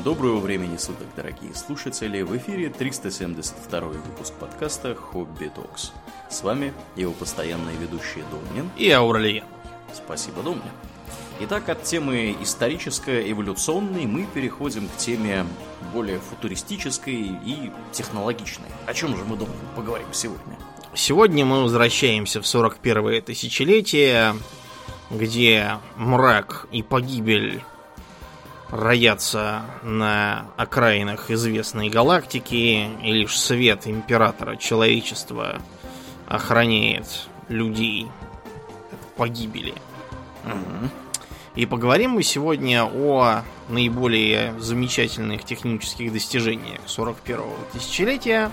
Доброго времени суток, дорогие слушатели! В эфире 372 выпуск подкаста «Хобби Токс». С вами его постоянные ведущие Домнин и Аурлиен. Спасибо, Домнин. Итак, от темы историческо-эволюционной мы переходим к теме более футуристической и технологичной. О чем же мы, Домнин, поговорим сегодня? Сегодня мы возвращаемся в 41-е тысячелетие, где мрак и погибель роятся на окраинах известной галактики, и лишь свет императора человечества охраняет людей от погибели. Угу. И поговорим мы сегодня о наиболее замечательных технических достижениях 41-го тысячелетия,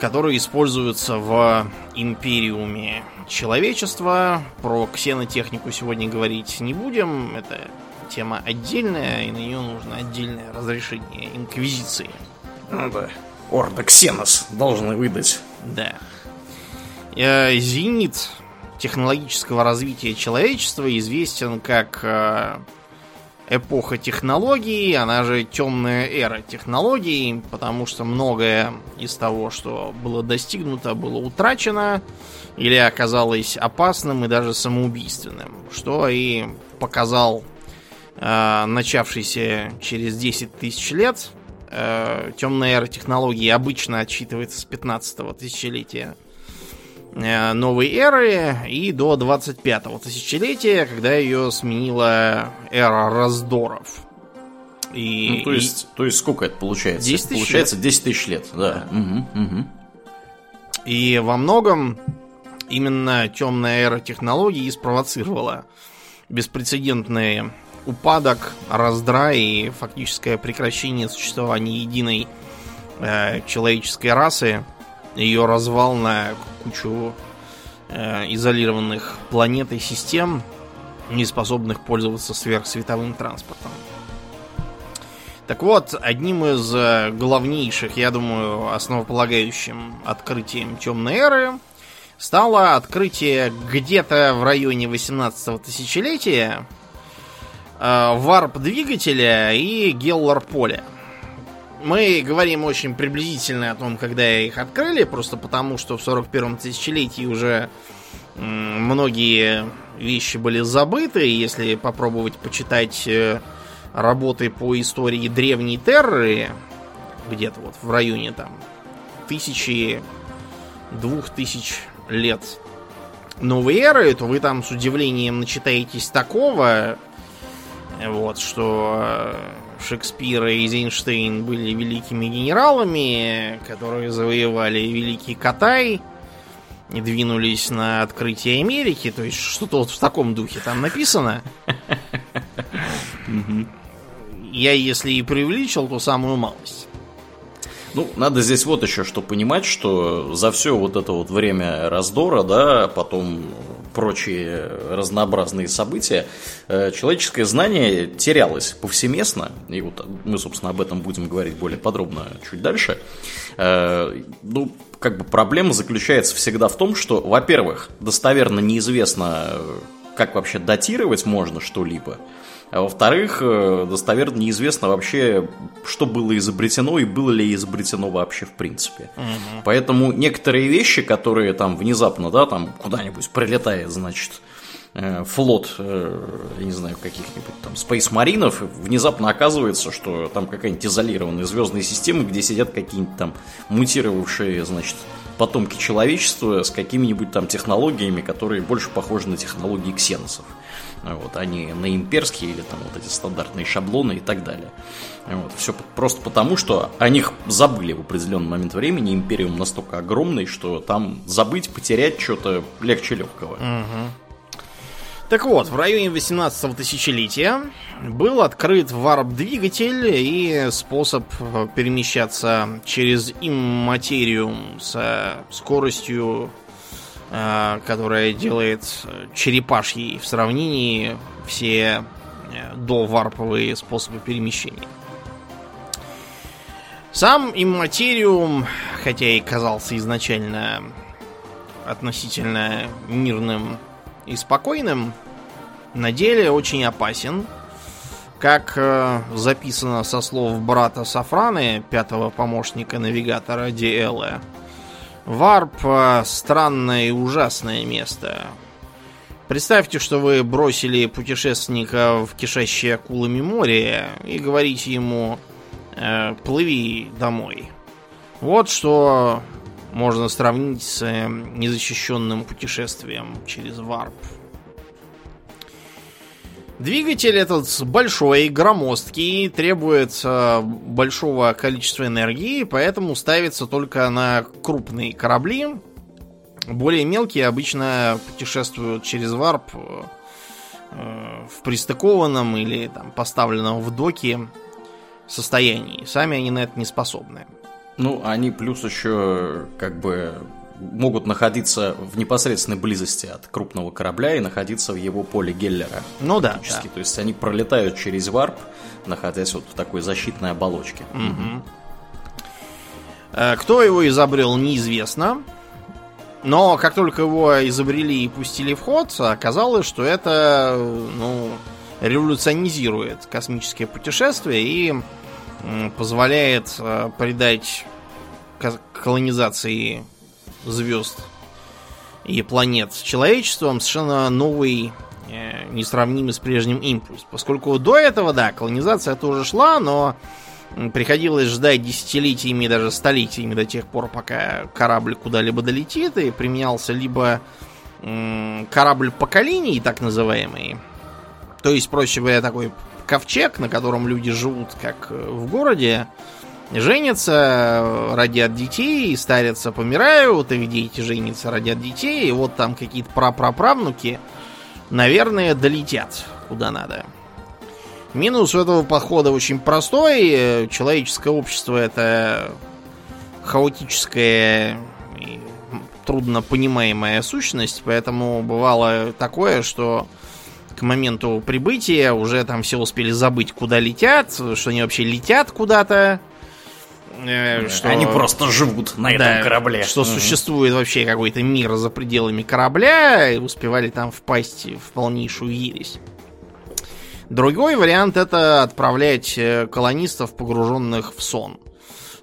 которые используются в Империуме человечества. Про ксенотехнику сегодня говорить не будем. Это тема отдельная, и на нее нужно отдельное разрешение Инквизиции. Ну да. Орда Ксенос должны выдать. Да. Э, зенит технологического развития человечества известен как э, эпоха технологий, она же темная эра технологий, потому что многое из того, что было достигнуто, было утрачено или оказалось опасным и даже самоубийственным, что и показал начавшийся через 10 тысяч лет. Э, темная эра технологий обычно отсчитывается с 15-го тысячелетия э, новой эры и до 25-го тысячелетия, когда ее сменила эра раздоров. И, ну, то, есть, и... то есть сколько это получается? 10 тысяч получается лет. 10 тысяч лет, да. да. Угу, угу. И во многом именно темная эра технологий и спровоцировала беспрецедентные упадок, раздрай и фактическое прекращение существования единой э, человеческой расы, ее развал на кучу э, изолированных планет и систем, не способных пользоваться сверхсветовым транспортом. Так вот, одним из э, главнейших, я думаю, основополагающим открытием темной эры стало открытие где-то в районе 18 тысячелетия варп-двигателя и геллар-поля. Мы говорим очень приблизительно о том, когда их открыли, просто потому, что в 41-м тысячелетии уже многие вещи были забыты. Если попробовать почитать э, работы по истории древней Терры, где-то вот в районе там тысячи, двух тысяч лет новой эры, то вы там с удивлением начитаетесь такого, вот, что э, Шекспир и Эйзенштейн были великими генералами, которые завоевали Великий Катай и двинулись на открытие Америки. То есть что-то вот в таком духе там написано. Я, если и преувеличил, то самую малость. Ну, надо здесь вот еще что понимать, что за все вот это вот время раздора, да, потом прочие разнообразные события, э, человеческое знание терялось повсеместно, и вот мы, собственно, об этом будем говорить более подробно чуть дальше. Э, ну, как бы проблема заключается всегда в том, что, во-первых, достоверно неизвестно, как вообще датировать можно что-либо, а во-вторых, э, достоверно неизвестно вообще, что было изобретено и было ли изобретено вообще в принципе. Угу. Поэтому некоторые вещи, которые там внезапно, да, там куда-нибудь прилетает, значит, э, флот, э, я не знаю, каких-нибудь там спейс-маринов, внезапно оказывается, что там какая-нибудь изолированная звездная система, где сидят какие-нибудь там мутировавшие, значит, потомки человечества с какими-нибудь там технологиями, которые больше похожи на технологии ксеносов. Вот, а не на имперские или там вот эти стандартные шаблоны и так далее. Вот, все просто потому, что о них забыли в определенный момент времени. Империум настолько огромный, что там забыть, потерять что-то легче легкого. Так вот, в районе 18 тысячелетия был открыт варп-двигатель и способ перемещаться через имматериум со скоростью Э, которая делает черепашьей в сравнении все э, доварповые способы перемещения. Сам имматериум, хотя и казался изначально относительно мирным и спокойным, на деле очень опасен. Как э, записано со слов брата Сафраны, пятого помощника навигатора Диэлла, Варп э, странное и ужасное место. Представьте, что вы бросили путешественника в кишащее акулами море и говорите ему э, «плыви домой». Вот что можно сравнить с э, незащищенным путешествием через варп. Двигатель этот большой, громоздкий, требует э, большого количества энергии, поэтому ставится только на крупные корабли. Более мелкие обычно путешествуют через варп э, в пристыкованном или там, поставленном в доке состоянии. Сами они на это не способны. Ну, они плюс еще как бы могут находиться в непосредственной близости от крупного корабля и находиться в его поле Геллера. Ну да, да. То есть они пролетают через варп, находясь вот в такой защитной оболочке. Угу. Кто его изобрел, неизвестно. Но как только его изобрели и пустили в ход, оказалось, что это ну, революционизирует космические путешествия и позволяет э, придать колонизации звезд и планет человечеством совершенно новый, э, несравнимый с прежним импульс. Поскольку до этого, да, колонизация тоже шла, но приходилось ждать десятилетиями, даже столетиями до тех пор, пока корабль куда-либо долетит, и применялся либо корабль поколений, так называемый, то есть, проще говоря, такой ковчег, на котором люди живут, как э, в городе, женятся, родят детей, старятся, помирают, и дети женятся, родят детей, и вот там какие-то прапраправнуки, наверное, долетят куда надо. Минус у этого подхода очень простой. Человеческое общество это хаотическая и трудно сущность, поэтому бывало такое, что к моменту прибытия уже там все успели забыть, куда летят, что они вообще летят куда-то. Э, что, они просто живут на этом корабле. Что угу. существует вообще какой-то мир за пределами корабля, и успевали там впасть в полнейшую ересь. Другой вариант это отправлять э, колонистов, погруженных в сон.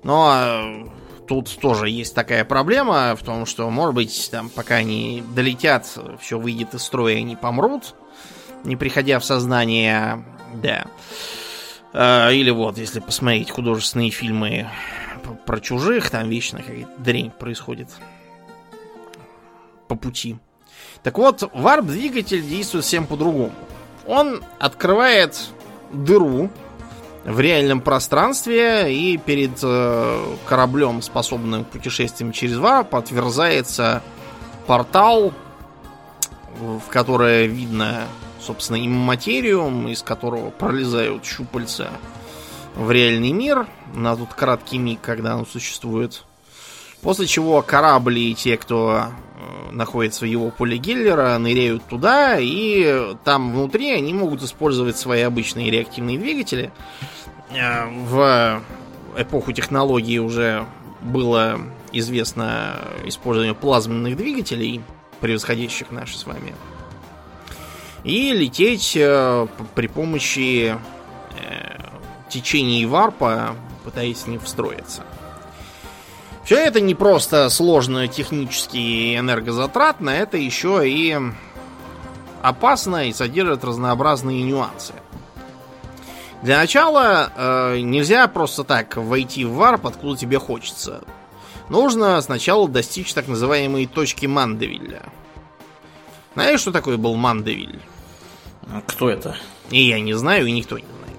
Но э, тут тоже есть такая проблема в том, что, может быть, там, пока они долетят, все выйдет из строя, они помрут не приходя в сознание, да. А, или вот, если посмотреть художественные фильмы про чужих, там вечно какая-то дрень происходит по пути. Так вот, варп-двигатель действует всем по-другому. Он открывает дыру в реальном пространстве, и перед э, кораблем, способным к путешествиям через варп, отверзается портал, в которое видно собственно, имматериум, из которого пролезают щупальца в реальный мир на тот краткий миг, когда он существует. После чего корабли и те, кто э, находится в его поле Геллера, ныряют туда, и там внутри они могут использовать свои обычные реактивные двигатели. Э, в эпоху технологии уже было известно использование плазменных двигателей, превосходящих наши с вами и лететь э, при помощи э, течений варпа, пытаясь с ним встроиться. Все это не просто сложно технически и энергозатратно, это еще и опасно и содержит разнообразные нюансы. Для начала э, нельзя просто так войти в варп, откуда тебе хочется. Нужно сначала достичь так называемой точки Мандевилля. Знаешь, что такое был Мандевиль? Кто это? И я не знаю, и никто не знает.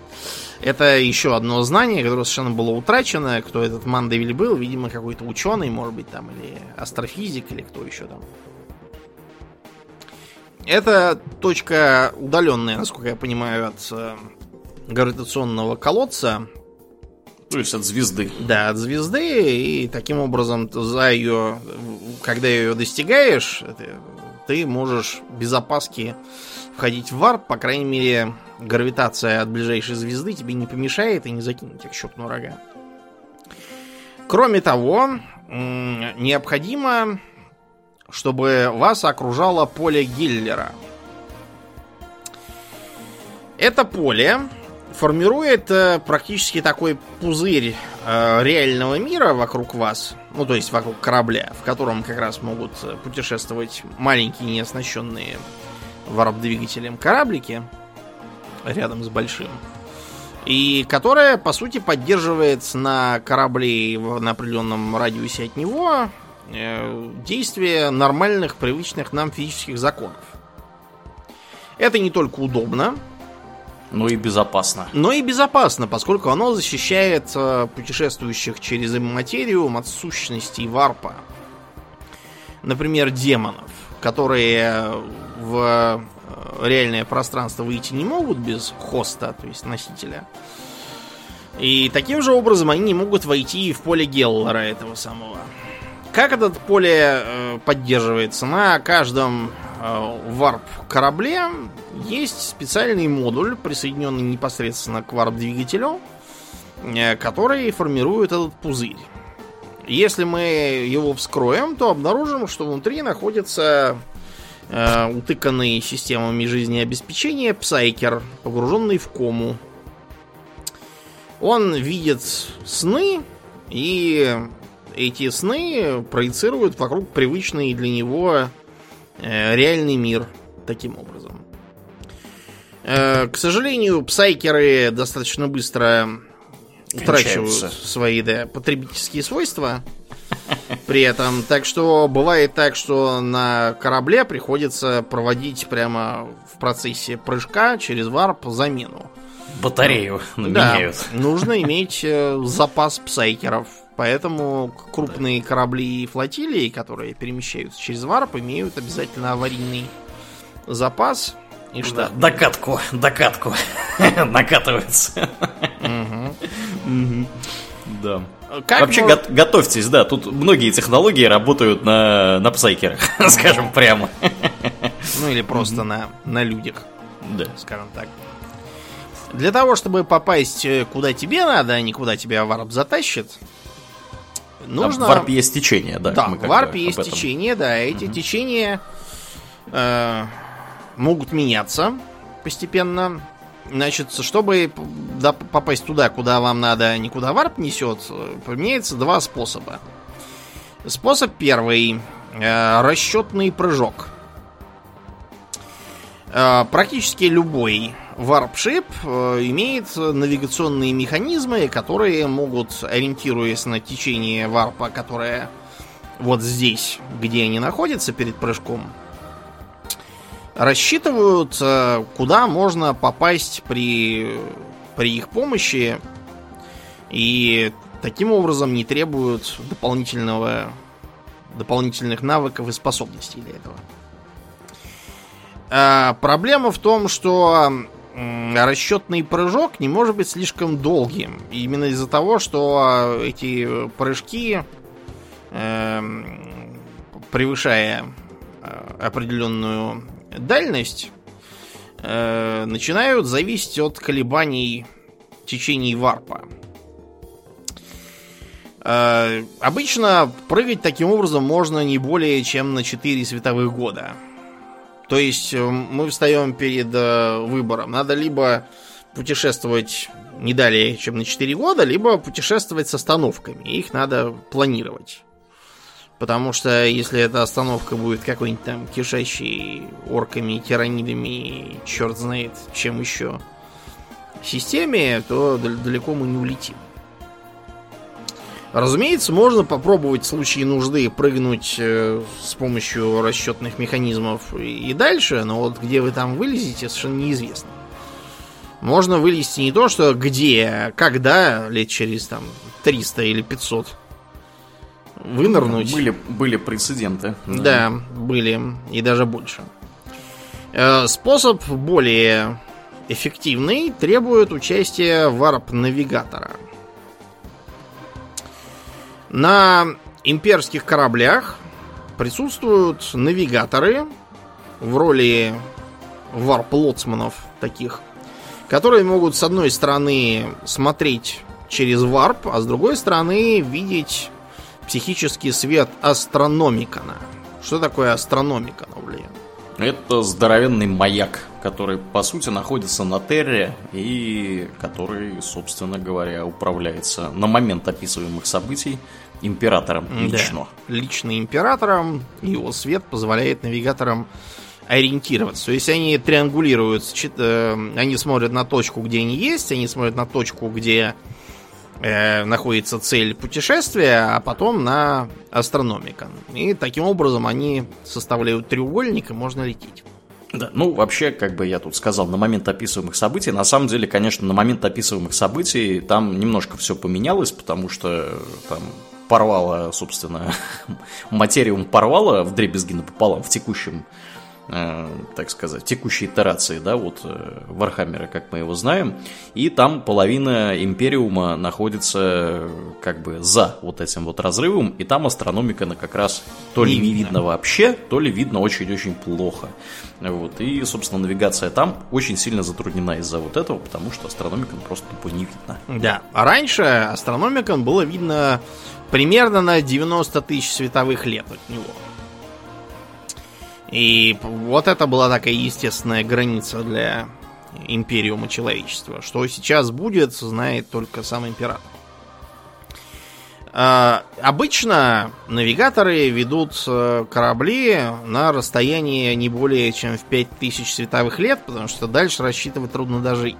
Это еще одно знание, которое совершенно было утрачено. Кто этот Мандевиль был, видимо, какой-то ученый, может быть, там, или астрофизик, или кто еще там. Это точка удаленная, насколько я понимаю, от э, гравитационного колодца. То есть от звезды. Да, от звезды. И таким образом за ее, когда ее достигаешь, ты можешь без опаски входить в варп, по крайней мере, гравитация от ближайшей звезды тебе не помешает и не закинет тебя к щелкну рога. Кроме того, необходимо, чтобы вас окружало поле Гиллера. Это поле формирует э, практически такой пузырь э, реального мира вокруг вас, ну то есть вокруг корабля, в котором как раз могут э, путешествовать маленькие неоснащенные варп-двигателем кораблики рядом с большим. И которая, по сути, поддерживает на корабле на определенном радиусе от него э, действие нормальных, привычных нам физических законов. Это не только удобно, но и безопасно. Но и безопасно, поскольку оно защищает э, путешествующих через материю от сущностей варпа. Например, демонов, которые в э, реальное пространство выйти не могут без хоста, то есть носителя. И таким же образом они не могут войти в поле Геллора этого самого. Как этот поле э, поддерживается? На каждом э, варп корабле есть специальный модуль, присоединенный непосредственно к варп-двигателю, э, который формирует этот пузырь. Если мы его вскроем, то обнаружим, что внутри находится э, утыканный системами жизнеобеспечения псайкер, погруженный в кому. Он видит сны, и эти сны проецируют вокруг привычный для него э, реальный мир таким образом. Э, к сожалению, псайкеры достаточно быстро утрачивают свои да, потребительские свойства при этом. Так что бывает так, что на корабле приходится проводить прямо в процессе прыжка через варп замену. Батарею меняют. Да, нужно иметь э, запас псайкеров. Поэтому крупные корабли и флотилии, которые перемещаются через варп, имеют обязательно аварийный запас и что? Да, докатку, докатку. Накатывается. Да. Как Вообще мож... го- готовьтесь, да, тут многие технологии работают на, на псайкерах, скажем прямо. Ну или просто на, на людях, да. скажем так. Для того, чтобы попасть э, куда тебе надо, а не куда тебя варп затащит, нужно... в варпе есть течение, да. Да, в варпе есть течение, да. Эти угу. течения э, могут меняться постепенно. Значит, чтобы попасть туда, куда вам надо, никуда варп несет, поменяется два способа. Способ первый. Э, расчетный прыжок. Э, практически любой варпшип э, имеет навигационные механизмы, которые могут, ориентируясь на течение варпа, которое вот здесь, где они находятся перед прыжком, рассчитывают, э, куда можно попасть при, при их помощи, и таким образом не требуют дополнительного, дополнительных навыков и способностей для этого. А проблема в том, что расчетный прыжок не может быть слишком долгим. Именно из-за того, что эти прыжки, э, превышая э, определенную дальность э, начинают зависеть от колебаний течений варпа. Э, обычно прыгать таким образом можно не более чем на 4 световых года. То есть э, мы встаем перед э, выбором. Надо либо путешествовать не далее, чем на 4 года, либо путешествовать с остановками. Их надо планировать. Потому что если эта остановка будет какой-нибудь там кишащий орками, тиранидами, черт знает чем еще системе, то далеко мы не улетим. Разумеется, можно попробовать в случае нужды прыгнуть э, с помощью расчетных механизмов и дальше, но вот где вы там вылезете, совершенно неизвестно. Можно вылезти не то, что где, а когда, лет через там 300 или 500 вынырнуть. Были, были прецеденты. Да. да, были. И даже больше. Э, способ более эффективный требует участия варп-навигатора. На имперских кораблях присутствуют навигаторы в роли варп-лоцманов таких, которые могут с одной стороны смотреть через варп, а с другой стороны видеть психический свет астрономикана. Что такое астрономикана, блин? Это здоровенный маяк, который, по сути, находится на Терре и который, собственно говоря, управляется на момент описываемых событий императором лично. Да, лично императором. Его свет позволяет навигаторам ориентироваться. То есть они триангулируют, э, они смотрят на точку, где они есть, они смотрят на точку, где э, находится цель путешествия, а потом на астрономика. И таким образом они составляют треугольник, и можно лететь. Да, ну, вообще, как бы я тут сказал, на момент описываемых событий, на самом деле, конечно, на момент описываемых событий там немножко все поменялось, потому что там порвало, собственно, материум порвало вдребезги напополам в текущем так сказать, текущей итерации, да, вот э, Вархаммера, как мы его знаем, и там половина Империума находится как бы за вот этим вот разрывом, и там астрономикана как раз то ли не, не видно вообще, то ли видно очень-очень плохо. Вот, и, собственно, навигация там очень сильно затруднена из-за вот этого, потому что астрономикан просто тупо не видно. Да, а раньше астрономикам было видно примерно на 90 тысяч световых лет от него. И вот это была такая естественная граница для империума человечества. Что сейчас будет, знает только сам император. А, обычно навигаторы ведут э, корабли на расстоянии не более чем в 5000 световых лет, потому что дальше рассчитывать трудно даже.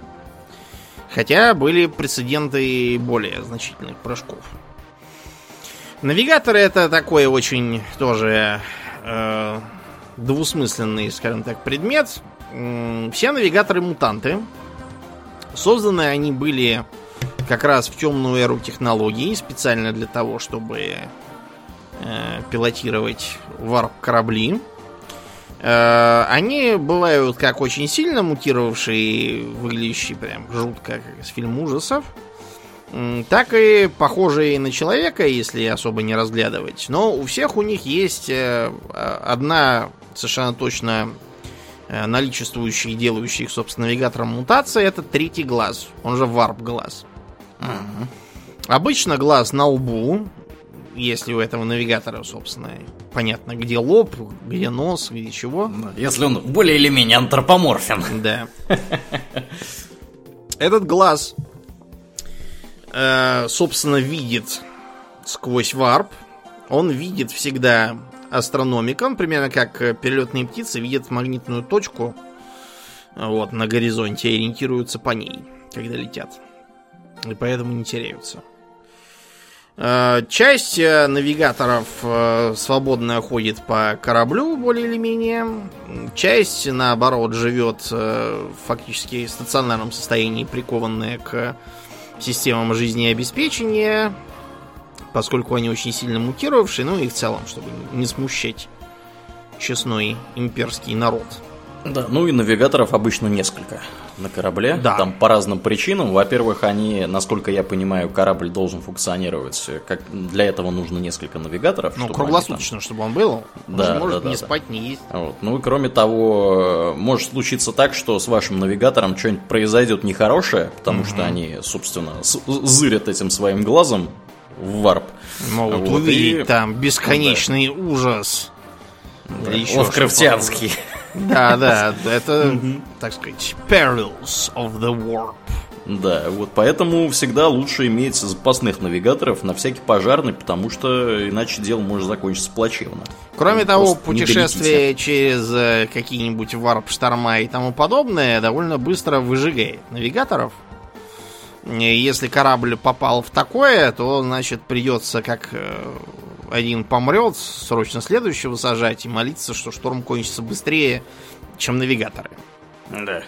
Хотя были прецеденты более значительных прыжков. Навигаторы это такое очень тоже э, двусмысленный, скажем так, предмет. Все навигаторы мутанты. Созданы они были как раз в темную эру технологий, специально для того, чтобы э, пилотировать варп-корабли. Э, они бывают как очень сильно мутировавшие, выглядящие прям жутко, как из фильма ужасов, так и похожие на человека, если особо не разглядывать. Но у всех у них есть э, одна совершенно точно э, наличествующие и делающие их, собственно, навигатором мутация, это третий глаз, он же варп глаз. Угу. Обычно глаз на лбу, если у этого навигатора, собственно, понятно, где лоб, где нос, где чего. Если он более или менее антропоморфен. Да. Этот глаз, э, собственно, видит сквозь варп. Он видит всегда астрономиком, примерно как э, перелетные птицы видят магнитную точку вот, на горизонте и ориентируются по ней, когда летят. И поэтому не теряются. Э, часть э, навигаторов свободно ходит по кораблю, более или менее. Часть, наоборот, живет фактически в стационарном состоянии, прикованная к системам жизнеобеспечения поскольку они очень сильно мутировавшие, ну и в целом, чтобы не смущать честной имперский народ. Да, ну и навигаторов обычно несколько на корабле. Да. Там по разным причинам. Во-первых, они, насколько я понимаю, корабль должен функционировать. Как для этого нужно несколько навигаторов. Ну, круглосуточно, там... чтобы он был. Да, он может да, не да, спать, не есть. Вот. Ну и кроме того, может случиться так, что с вашим навигатором что-нибудь произойдет нехорошее, потому угу. что они, собственно, зырят этим своим глазом в варп. Могут вот, увидеть и... там бесконечный да. ужас. Да. Еще Лавкрафтианский. Да, да, это, так сказать, perils of the warp. Да, вот поэтому всегда лучше иметь запасных навигаторов на всякий пожарный, потому что иначе дело может закончиться плачевно. Кроме Вы того, путешествие через э, какие-нибудь варп-шторма и тому подобное довольно быстро выжигает навигаторов. Если корабль попал в такое, то, значит, придется как э, один помрет, срочно следующего сажать и молиться, что шторм кончится быстрее, чем навигаторы. Да.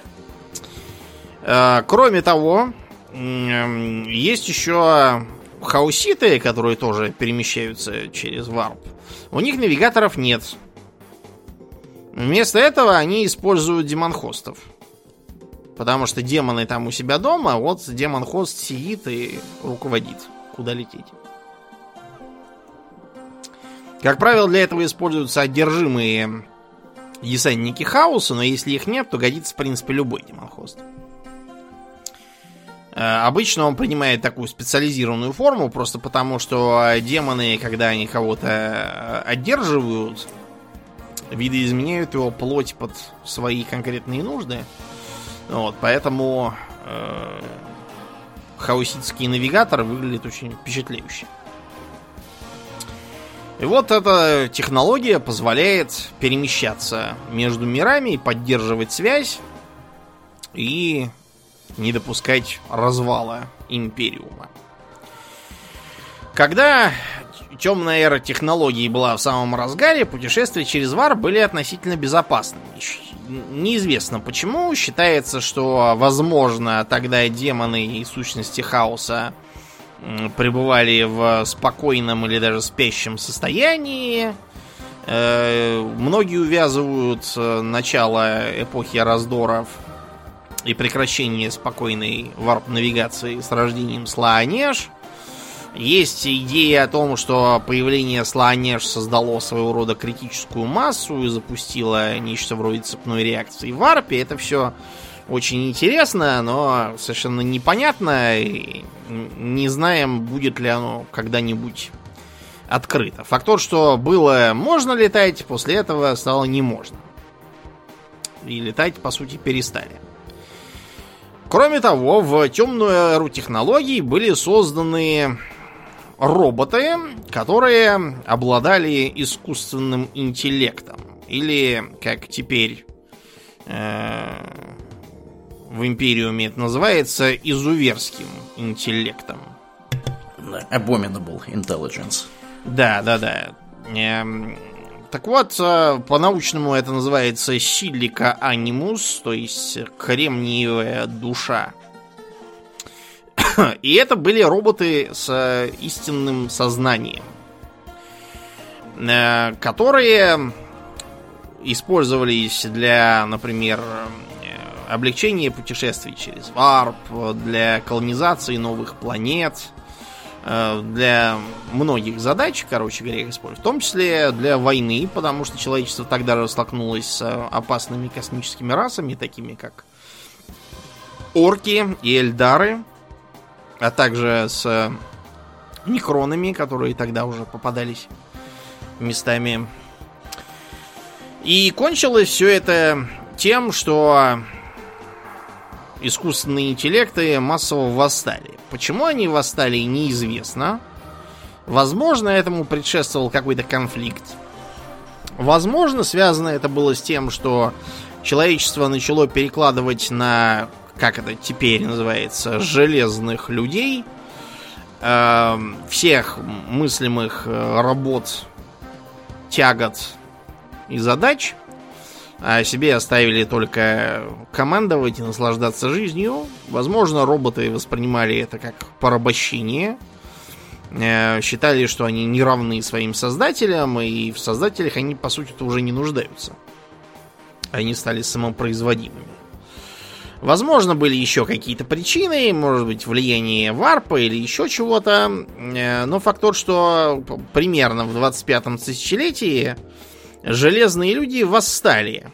Э, кроме того, есть еще хауситы, которые тоже перемещаются через варп. У них навигаторов нет. Вместо этого они используют демонхостов. Потому что демоны там у себя дома, а вот демон-хост сидит и руководит, куда лететь. Как правило, для этого используются одержимые десантники хаоса, но если их нет, то годится, в принципе, любой демон-хост. Э, обычно он принимает такую специализированную форму, просто потому что демоны, когда они кого-то э, одерживают, видоизменяют его плоть под свои конкретные нужды. Вот, поэтому э, хауситский навигатор выглядит очень впечатляюще. И вот эта технология позволяет перемещаться между мирами, поддерживать связь и не допускать развала империума. Когда темная эра технологий была в самом разгаре, путешествия через Вар были относительно безопасными. Неизвестно почему. Считается, что, возможно, тогда демоны и сущности хаоса пребывали в спокойном или даже спящем состоянии. Э, многие увязывают э, начало эпохи раздоров и прекращение спокойной варп-навигации с рождением Слаонеж. Есть идея о том, что появление Слаонеж создало своего рода критическую массу и запустило нечто вроде цепной реакции в варпе. Это все очень интересно, но совершенно непонятно. И не знаем, будет ли оно когда-нибудь открыто. Факт тот, что было можно летать, после этого стало не можно. И летать, по сути, перестали. Кроме того, в темную эру технологий были созданы роботы, которые обладали искусственным интеллектом. Или, как теперь э, в Империуме это называется, изуверским интеллектом. Abominable intelligence. Да, да, да. Эм, так вот, э, по-научному это называется силика анимус, то есть кремниевая душа. И это были роботы с истинным сознанием, э, которые использовались для, например, облегчение путешествий через варп, для колонизации новых планет, э, для многих задач, короче говоря, их используют. В том числе для войны, потому что человечество тогда столкнулось с опасными космическими расами, такими как орки и эльдары, а также с некронами, которые тогда уже попадались местами. И кончилось все это тем, что искусственные интеллекты массово восстали. Почему они восстали, неизвестно. Возможно, этому предшествовал какой-то конфликт. Возможно, связано это было с тем, что человечество начало перекладывать на, как это теперь называется, железных людей э, всех мыслимых э, работ, тягот и задач – а себе оставили только командовать и наслаждаться жизнью. Возможно, роботы воспринимали это как порабощение. Э, считали, что они не равны своим создателям, и в создателях они, по сути, уже не нуждаются. Они стали самопроизводимыми. Возможно, были еще какие-то причины, может быть, влияние варпа или еще чего-то. Э, но факт тот, что примерно в 25-м тысячелетии железные люди восстали.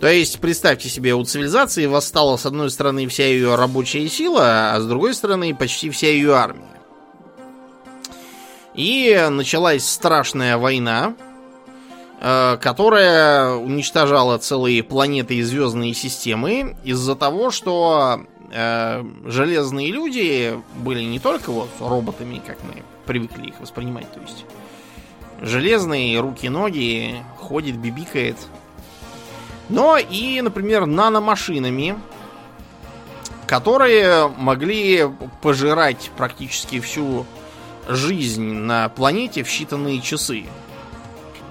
То есть, представьте себе, у цивилизации восстала с одной стороны вся ее рабочая сила, а с другой стороны почти вся ее армия. И началась страшная война, которая уничтожала целые планеты и звездные системы из-за того, что э, железные люди были не только вот роботами, как мы привыкли их воспринимать, то есть железные руки-ноги, ходит, бибикает. Но и, например, наномашинами, которые могли пожирать практически всю жизнь на планете в считанные часы,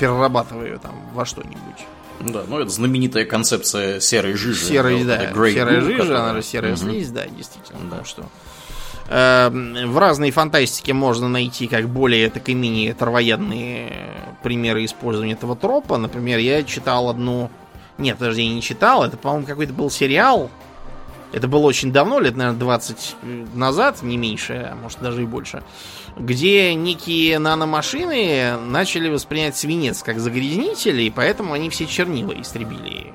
перерабатывая ее там во что-нибудь. Да, ну это знаменитая концепция серой жижи. Серой, да, серая жижа, которая... она же серая угу. слизь, да, действительно. Да. что Эм, в разной фантастике можно найти как более, так и менее травоядные примеры использования этого тропа. Например, я читал одну... Нет, подожди, я не читал. Это, по-моему, какой-то был сериал. Это было очень давно, лет, наверное, 20 назад, не меньше, а может даже и больше. Где некие наномашины начали воспринять свинец как загрязнитель, и поэтому они все чернила истребили.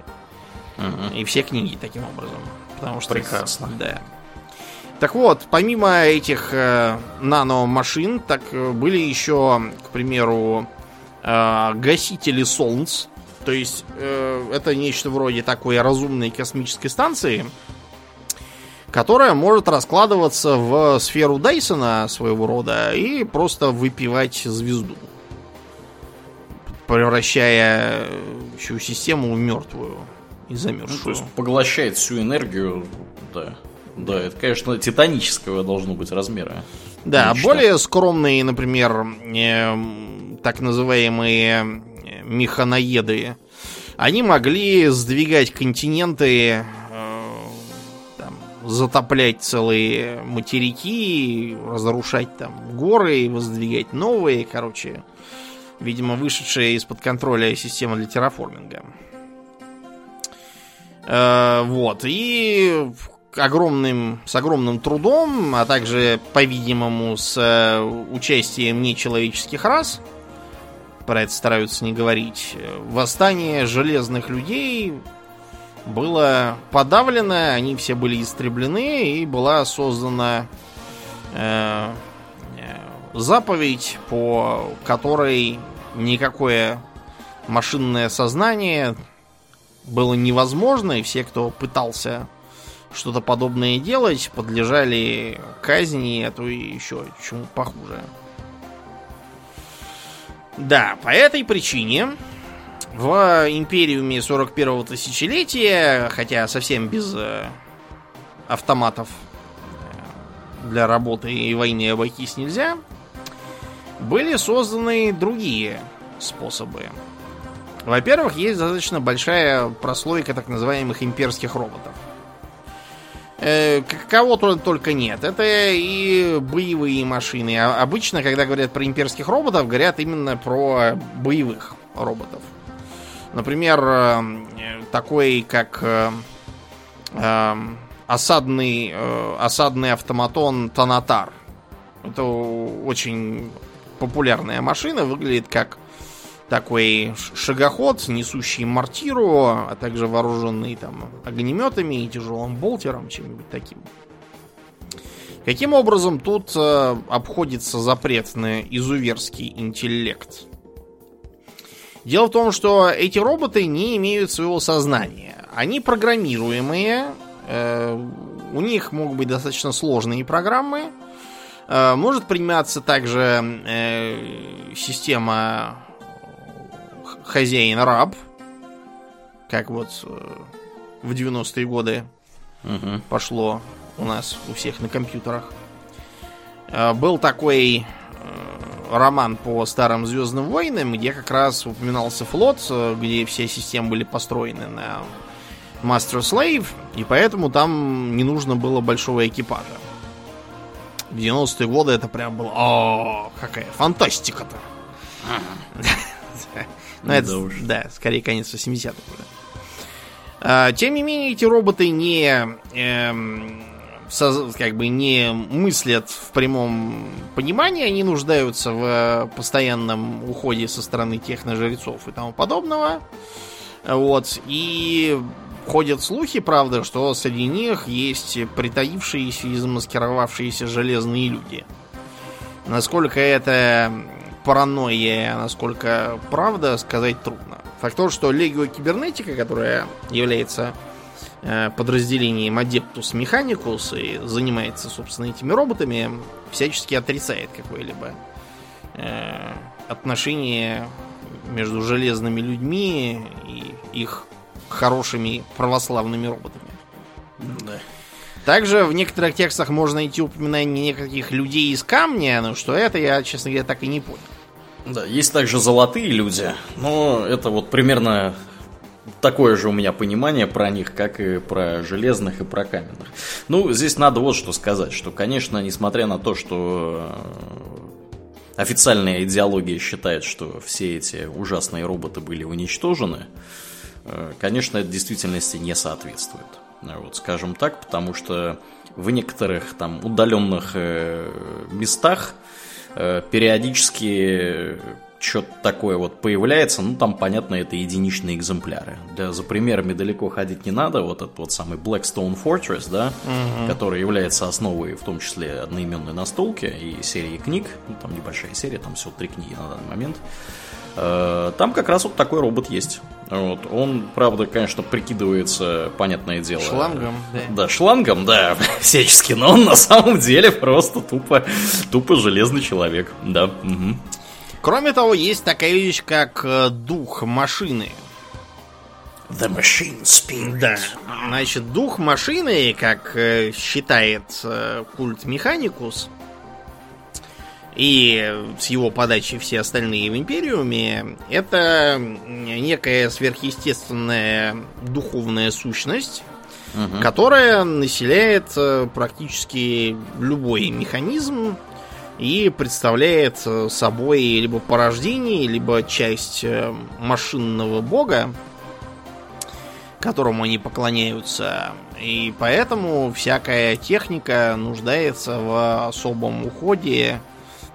Угу. И все книги таким образом. Потому что... Прекрасно. Да. Так вот, помимо этих э, наномашин, так э, были еще, к примеру, э, гасители солнц. То есть э, это нечто вроде такой разумной космической станции, которая может раскладываться в сферу Дайсона своего рода и просто выпивать звезду, превращая всю систему в мертвую и замерзшую. Ну, то есть поглощает всю энергию, да. Да, это, конечно, титанического должно быть размера. Да, Нечто. более скромные, например, э, так называемые механоеды, они могли сдвигать континенты, э, затоплять целые материки, разрушать там горы, воздвигать новые, короче, видимо, вышедшая из-под контроля система для терраформинга. Э, вот, и огромным, с огромным трудом, а также, по-видимому, с э, участием нечеловеческих рас, про это стараются не говорить, восстание железных людей было подавлено, они все были истреблены, и была создана э, э заповедь, по которой никакое машинное сознание было невозможно, и все, кто пытался что-то подобное делать, подлежали казни, а то и еще чему похуже. Да, по этой причине в Империуме 41-го тысячелетия, хотя совсем без э, автоматов э, для работы и войны обойтись нельзя, были созданы другие способы. Во-первых, есть достаточно большая прослойка так называемых имперских роботов. Э, кого только нет. Это и боевые машины. А обычно, когда говорят про имперских роботов, говорят именно про боевых роботов. Например, э, такой, как э, осадный, осадный автоматон Танатар. Это очень популярная машина, выглядит как такой шагоход, несущий мортиру, а также вооруженный там огнеметами и тяжелым болтером, чем-нибудь таким. Каким образом тут э, обходится запрет на изуверский интеллект? Дело в том, что эти роботы не имеют своего сознания. Они программируемые, э, у них могут быть достаточно сложные программы. Э, может приниматься также э, система хозяин-раб, как вот в 90-е годы угу. пошло у нас у всех на компьютерах. Был такой роман по старым Звездным войнам, где как раз упоминался флот, где все системы были построены на Master Slave, и поэтому там не нужно было большого экипажа. В 90-е годы это прям было... О, какая фантастика-то! Ну, это, да, скорее конец 80-х уже. А, тем не менее, эти роботы не, эм, как бы не мыслят в прямом понимании, они нуждаются в постоянном уходе со стороны техножрецов и тому подобного. Вот. И ходят слухи, правда, что среди них есть притаившиеся и замаскировавшиеся железные люди. Насколько это паранойя, насколько правда, сказать трудно. Факт то, что Легио Кибернетика, которая является э, подразделением Adeptus Mechanicus и занимается, собственно, этими роботами, всячески отрицает какое-либо э, отношение между железными людьми и их хорошими православными роботами. Да. Также в некоторых текстах можно найти упоминание неких людей из камня, но что это, я, честно говоря, так и не понял. Да, есть также золотые люди, но это вот примерно такое же у меня понимание про них, как и про железных и про каменных. Ну, здесь надо вот что сказать, что, конечно, несмотря на то, что э, официальная идеология считает, что все эти ужасные роботы были уничтожены, э, конечно, это действительности не соответствует. Вот, скажем так, потому что в некоторых там удаленных э, местах периодически что-то такое вот появляется, ну там, понятно, это единичные экземпляры. Для, за примерами далеко ходить не надо. Вот этот вот самый Blackstone Fortress, да, угу. который является основой, в том числе, одноименной настолки и серии книг. Ну, там небольшая серия, там всего три книги на данный момент. Э, там как раз вот такой робот есть. Вот. Он, правда, конечно, прикидывается, понятное дело. Шлангом, да. Да, шлангом, да, всячески, но он на самом деле просто тупо, тупо железный человек, да. Угу. Кроме того, есть такая вещь, как э, дух машины. The Machine Spirit. Да. Значит, дух машины, как э, считает культ Механикус, и с его подачи все остальные в Империуме, это некая сверхъестественная духовная сущность, угу. которая населяет э, практически любой механизм и представляет собой либо порождение, либо часть э, машинного бога, которому они поклоняются. И поэтому всякая техника нуждается в особом уходе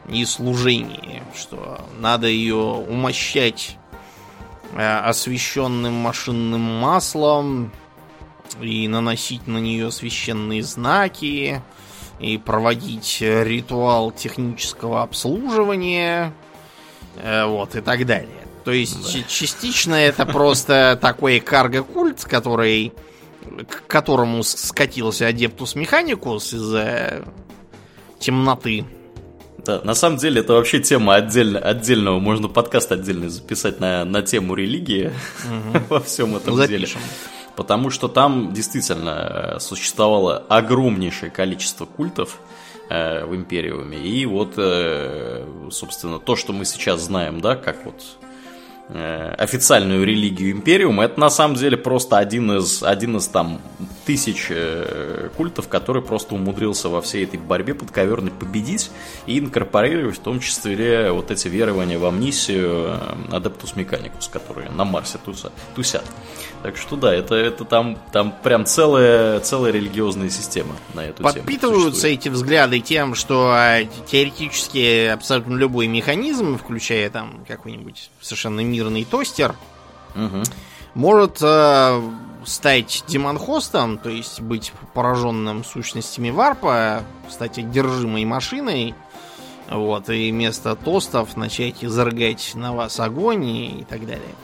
и служении, что надо ее умощать э, освященным машинным маслом и наносить на нее священные знаки и проводить ритуал технического обслуживания э, вот и так далее. То есть да. частично это просто такой карго-культ, который к которому скатился Адептус Механикус из-за темноты да, на самом деле это вообще тема отдельно, отдельного, можно подкаст отдельный записать на, на тему религии угу. во всем этом Запишем. деле. Потому что там действительно э, существовало огромнейшее количество культов э, в Империуме. И вот, э, собственно, то, что мы сейчас знаем, да, как вот официальную религию Империума, это на самом деле просто один из, один из там тысяч э, культов, который просто умудрился во всей этой борьбе подковерной победить и инкорпорировать в том числе вот эти верования в амнисию Адептус Механикус, которые на Марсе туса, тусят. Так что да, это, это там, там прям целая, целая религиозная система на эту Подпитываются тему. Подпитываются эти взгляды тем, что теоретически абсолютно любой механизм, включая там какой-нибудь совершенно мирный тостер, угу. может э, стать демонхостом, то есть быть пораженным сущностями варпа, стать одержимой машиной, вот, и вместо тостов начать изрыгать на вас огонь и, и так далее.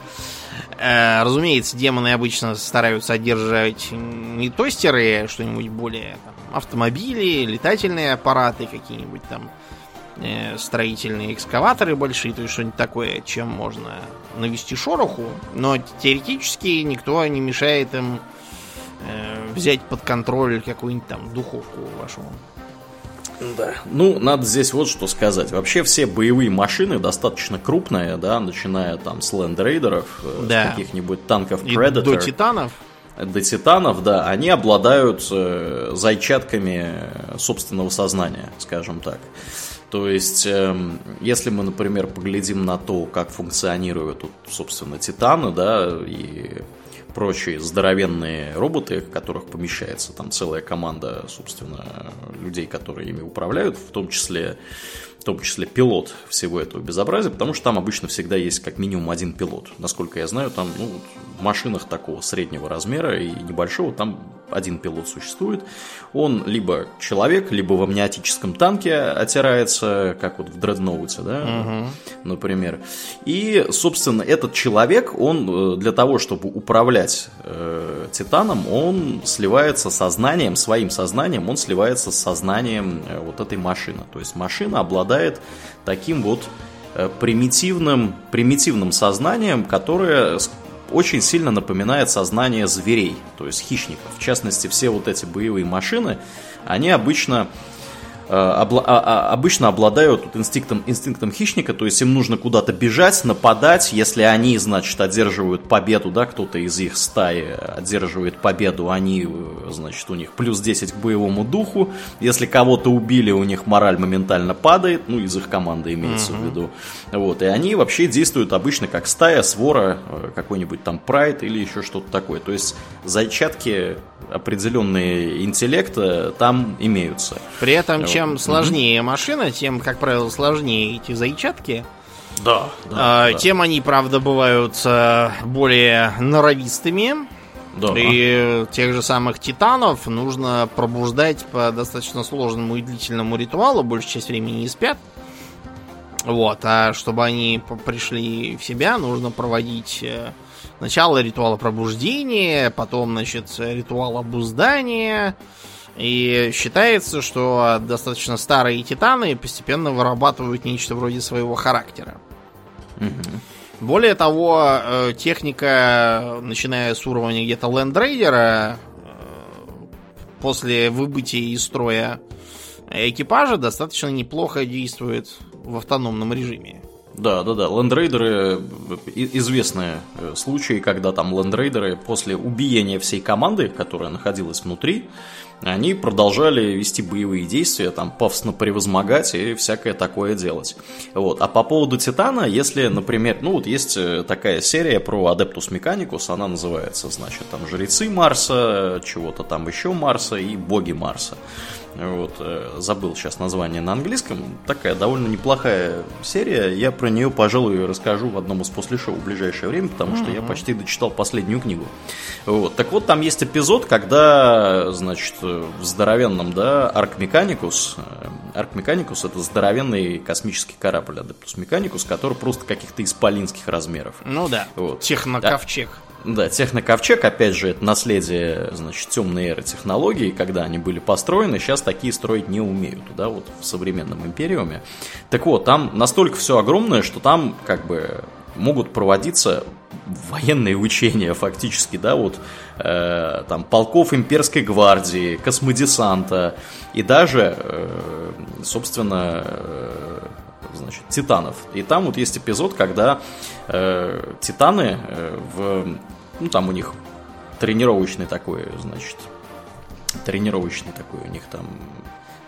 Э, разумеется, демоны обычно стараются одержать не тостеры, а что-нибудь более там, автомобили, летательные аппараты, какие-нибудь там строительные экскаваторы большие, то есть что-нибудь такое, чем можно навести шороху. Но теоретически никто не мешает им э, взять под контроль какую-нибудь там духовку вашу. Да. Ну, надо здесь вот что сказать. Вообще все боевые машины достаточно крупные, да, начиная там с лендрейдеров, э, да. с каких-нибудь танков Predator. И до титанов. До титанов, да, они обладают э, зайчатками собственного сознания, скажем так. То есть, э, если мы, например, поглядим на то, как функционируют, тут, собственно, титаны, да, и прочие здоровенные роботы, в которых помещается там целая команда, собственно, людей, которые ими управляют, в том числе в том числе пилот всего этого безобразия, потому что там обычно всегда есть как минимум один пилот. Насколько я знаю, там ну, в машинах такого среднего размера и небольшого там один пилот существует. Он либо человек, либо в амниотическом танке отирается, как вот в дредноуте, да, угу. например. И, собственно, этот человек, он э, для того, чтобы управлять э, Титаном, он сливается сознанием, своим сознанием, он сливается с сознанием э, вот этой машины. То есть машина обладает таким вот э, примитивным, примитивным сознанием, которое очень сильно напоминает сознание зверей, то есть хищников. В частности, все вот эти боевые машины, они обычно обла- а, а, обычно обладают вот инстинктом, инстинктом хищника, то есть им нужно куда-то бежать, нападать, если они, значит, одерживают победу, да, кто-то из их стаи одерживает победу, они, э, значит, у них плюс 10 к боевому духу, если кого-то убили, у них мораль моментально падает, ну, из их команды имеется uh-huh. в виду, вот, и они вообще действуют обычно как стая, свора, э, какой-нибудь там прайд или еще что-то такое, то есть зайчатки определенные интеллекта там имеются. При этом, чем сложнее mm-hmm. машина, тем, как правило, сложнее эти зайчатки. Да, да, а, да. Тем они, правда, бывают более норовистыми. Да. И тех же самых титанов нужно пробуждать по достаточно сложному и длительному ритуалу, большую часть времени не спят. Вот, а чтобы они пришли в себя, нужно проводить э, сначала ритуал пробуждения, потом, значит, ритуал обуздания. И считается, что достаточно старые титаны постепенно вырабатывают нечто вроде своего характера. Угу. Более того, э, техника, начиная с уровня где-то лендрейдера, э, после выбытия из строя экипажа достаточно неплохо действует в автономном режиме. Да, да, да. Лендрейдеры известные э, случаи, когда там лендрейдеры после убиения всей команды, которая находилась внутри, они продолжали вести боевые действия, там, пафосно превозмогать и всякое такое делать. Вот. А по поводу Титана, если, например, ну вот есть э, такая серия про Адептус Механикус, она называется, значит, там, Жрецы Марса, чего-то там еще Марса и Боги Марса. Вот, э, забыл сейчас название на английском. Такая довольно неплохая серия. Я про нее, пожалуй, расскажу в одном из после шоу в ближайшее время, потому что mm-hmm. я почти дочитал последнюю книгу. Вот. Так вот, там есть эпизод, когда, значит, в здоровенном, да, Арк Механикус. Арк Механикус это здоровенный космический корабль Адептус Механикус, который просто каких-то исполинских размеров. Ну да. Вот. Техноковчег. Да. Да, техноковчег, опять же, это наследие, значит, темной эры технологий, когда они были построены, сейчас такие строить не умеют, да, вот в современном империуме. Так вот, там настолько все огромное, что там, как бы, могут проводиться военные учения фактически, да, вот э, там полков имперской гвардии, космодесанта и даже, э, собственно, э, значит, титанов. И там вот есть эпизод, когда э, титаны э, в... Ну, там у них тренировочный такой, значит, тренировочный такой у них там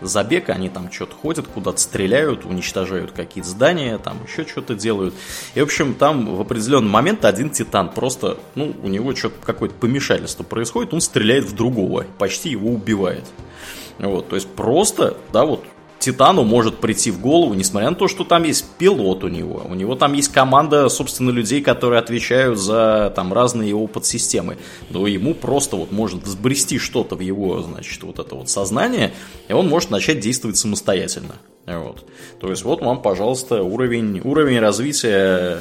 забег, они там что-то ходят, куда-то стреляют, уничтожают какие-то здания, там еще что-то делают. И, в общем, там в определенный момент один титан просто, ну, у него что-то какое-то помешательство происходит, он стреляет в другого, почти его убивает. Вот, то есть просто, да, вот Титану может прийти в голову, несмотря на то, что там есть пилот у него, у него там есть команда, собственно, людей, которые отвечают за там разные его подсистемы, но ему просто вот может взбрести что-то в его, значит, вот это вот сознание, и он может начать действовать самостоятельно. Вот. То есть вот вам, пожалуйста, уровень, уровень развития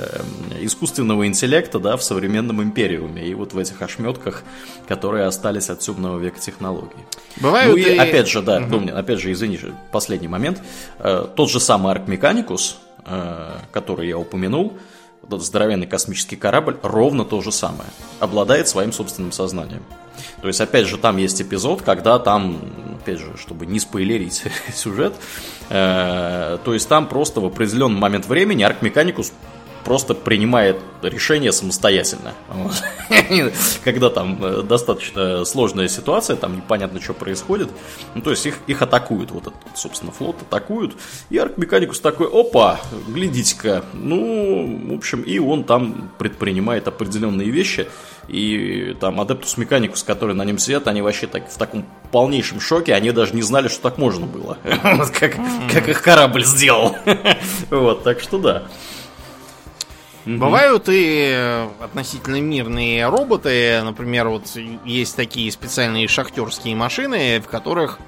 искусственного интеллекта да, в современном империуме и вот в этих ошметках, которые остались от темного века технологий. Бывают ну и, и... опять же, да, угу. Домнин, опять же, извини, последний момент. Э, тот же самый Арк Механикус, э, который я упомянул, этот здоровенный космический корабль, ровно то же самое. Обладает своим собственным сознанием. То есть, опять же, там есть эпизод, когда там, опять же, чтобы не спойлерить сюжет, э, то есть там просто в определенный момент времени Арк Механикус просто принимает решение самостоятельно. Когда там э, достаточно сложная ситуация, там непонятно, что происходит. Ну, то есть их, их атакуют, вот этот, собственно, флот атакуют. И Арк-механикус такой, опа, глядите-ка. Ну, в общем, и он там предпринимает определенные вещи. И там Адептус Механикус, которые на нем сидят, они вообще так, в таком полнейшем шоке, они даже не знали, что так можно было. как, как их корабль сделал. вот, так что да. Угу. Бывают и э, относительно мирные роботы. Например, вот есть такие специальные шахтерские машины, в которых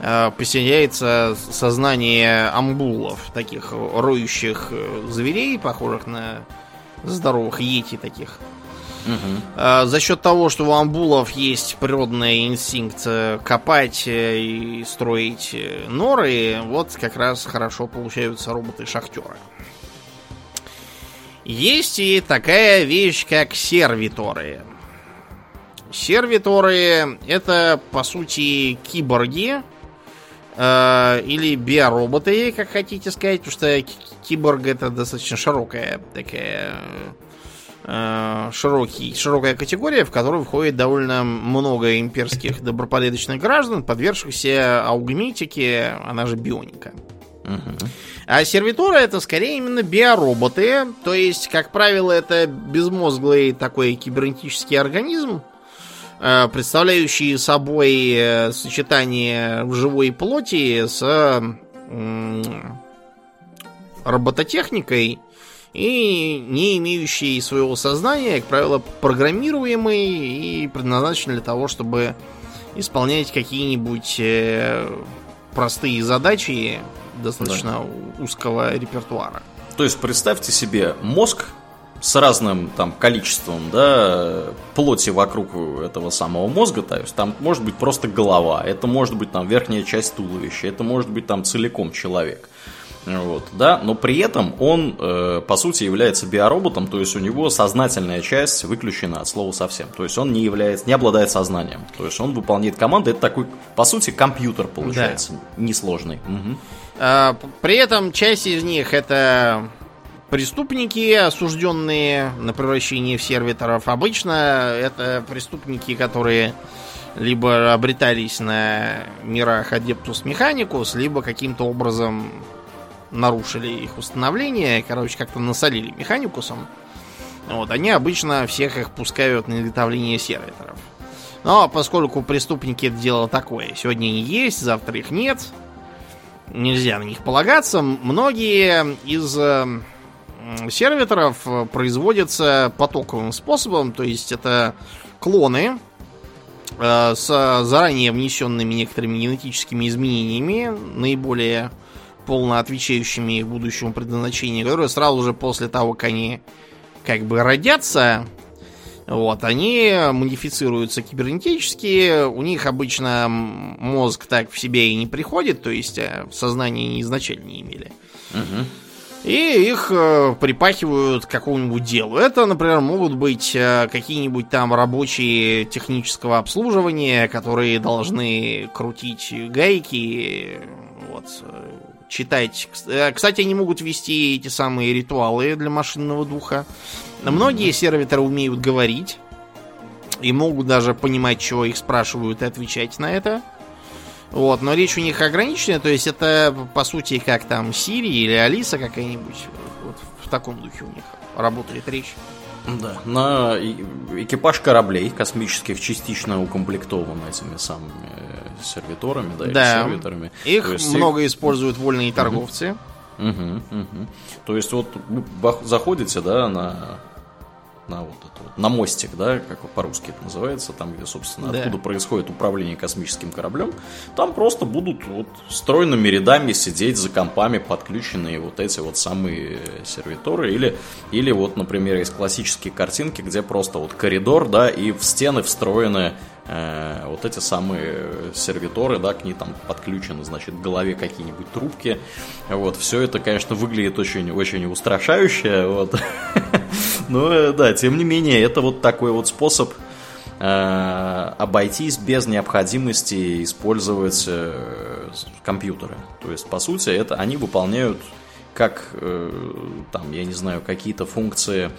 э, поселяется сознание амбулов, таких роющих э, зверей, похожих на здоровых йети таких. Угу. За счет того, что у амбулов есть природный инстинкт копать и строить норы, вот как раз хорошо получаются роботы-шахтеры. Есть и такая вещь, как сервиторы. Сервиторы это, по сути, киборги э, или биороботы, как хотите сказать, потому что киборг это достаточно широкая такая э, широкий, широкая категория, в которую входит довольно много имперских добропорядочных граждан, подвергшихся аугметике, она же бионика. А сервиторы это скорее именно биороботы, то есть, как правило, это безмозглый такой кибернетический организм, э, представляющий собой э, сочетание живой плоти с робототехникой и не имеющие своего сознания, как правило, программируемые и предназначены для того, чтобы исполнять какие-нибудь э, простые задачи достаточно да. узкого репертуара. То есть представьте себе мозг с разным там количеством да, плоти вокруг этого самого мозга, то есть там может быть просто голова, это может быть там верхняя часть туловища, это может быть там целиком человек. Вот, да, но при этом он, э, по сути, является биороботом, то есть у него сознательная часть выключена от слова совсем. То есть он не является, не обладает сознанием. То есть он выполняет команды. Это такой, по сути, компьютер получается, да. несложный. Угу. А, при этом часть из них это преступники, осужденные на превращение в сервиторов. Обычно это преступники, которые либо обретались на мирах Adeptus Mechanicus, либо каким-то образом нарушили их установление, короче, как-то насолили механикусом. Вот, они обычно всех их пускают на изготовление сервиторов. Но поскольку преступники это дело такое, сегодня они есть, завтра их нет, нельзя на них полагаться, многие из э, сервиторов производятся потоковым способом, то есть это клоны э, с заранее внесенными некоторыми генетическими изменениями, наиболее полно отвечающими будущему предназначению, которые сразу же после того, как они как бы родятся, вот, они модифицируются кибернетически, у них обычно мозг так в себе и не приходит, то есть э, в сознании они изначально не имели. Угу. И их э, припахивают к какому-нибудь делу. Это, например, могут быть э, какие-нибудь там рабочие технического обслуживания, которые должны крутить гайки, вот, читать. Э, кстати, они могут вести эти самые ритуалы для машинного духа. Многие сервиторы умеют говорить и могут даже понимать, чего их спрашивают, и отвечать на это. Вот, но речь у них ограниченная, то есть это по сути как там Сири или Алиса какая-нибудь. Вот в таком духе у них работает речь. Да, на экипаж кораблей космических частично укомплектован этими самыми сервиторами, да, да. или сервиторами. Их есть, много их... используют вольные торговцы. Угу, угу. То есть вот заходите, да, на на вот это вот, на мостик, да, как по-русски это называется, там, где, собственно, да. откуда происходит управление космическим кораблем, там просто будут вот стройными рядами сидеть за компами подключенные вот эти вот самые сервиторы, или, или вот, например, есть классические картинки, где просто вот коридор, да, и в стены встроены Э, вот эти самые сервиторы, да, к ней там подключены, значит, к голове какие-нибудь трубки. Вот, все это, конечно, выглядит очень, очень устрашающе, вот. Но, э, да, тем не менее, это вот такой вот способ э, обойтись без необходимости использовать компьютеры. То есть, по сути, это они выполняют как, там, я не знаю, какие-то функции...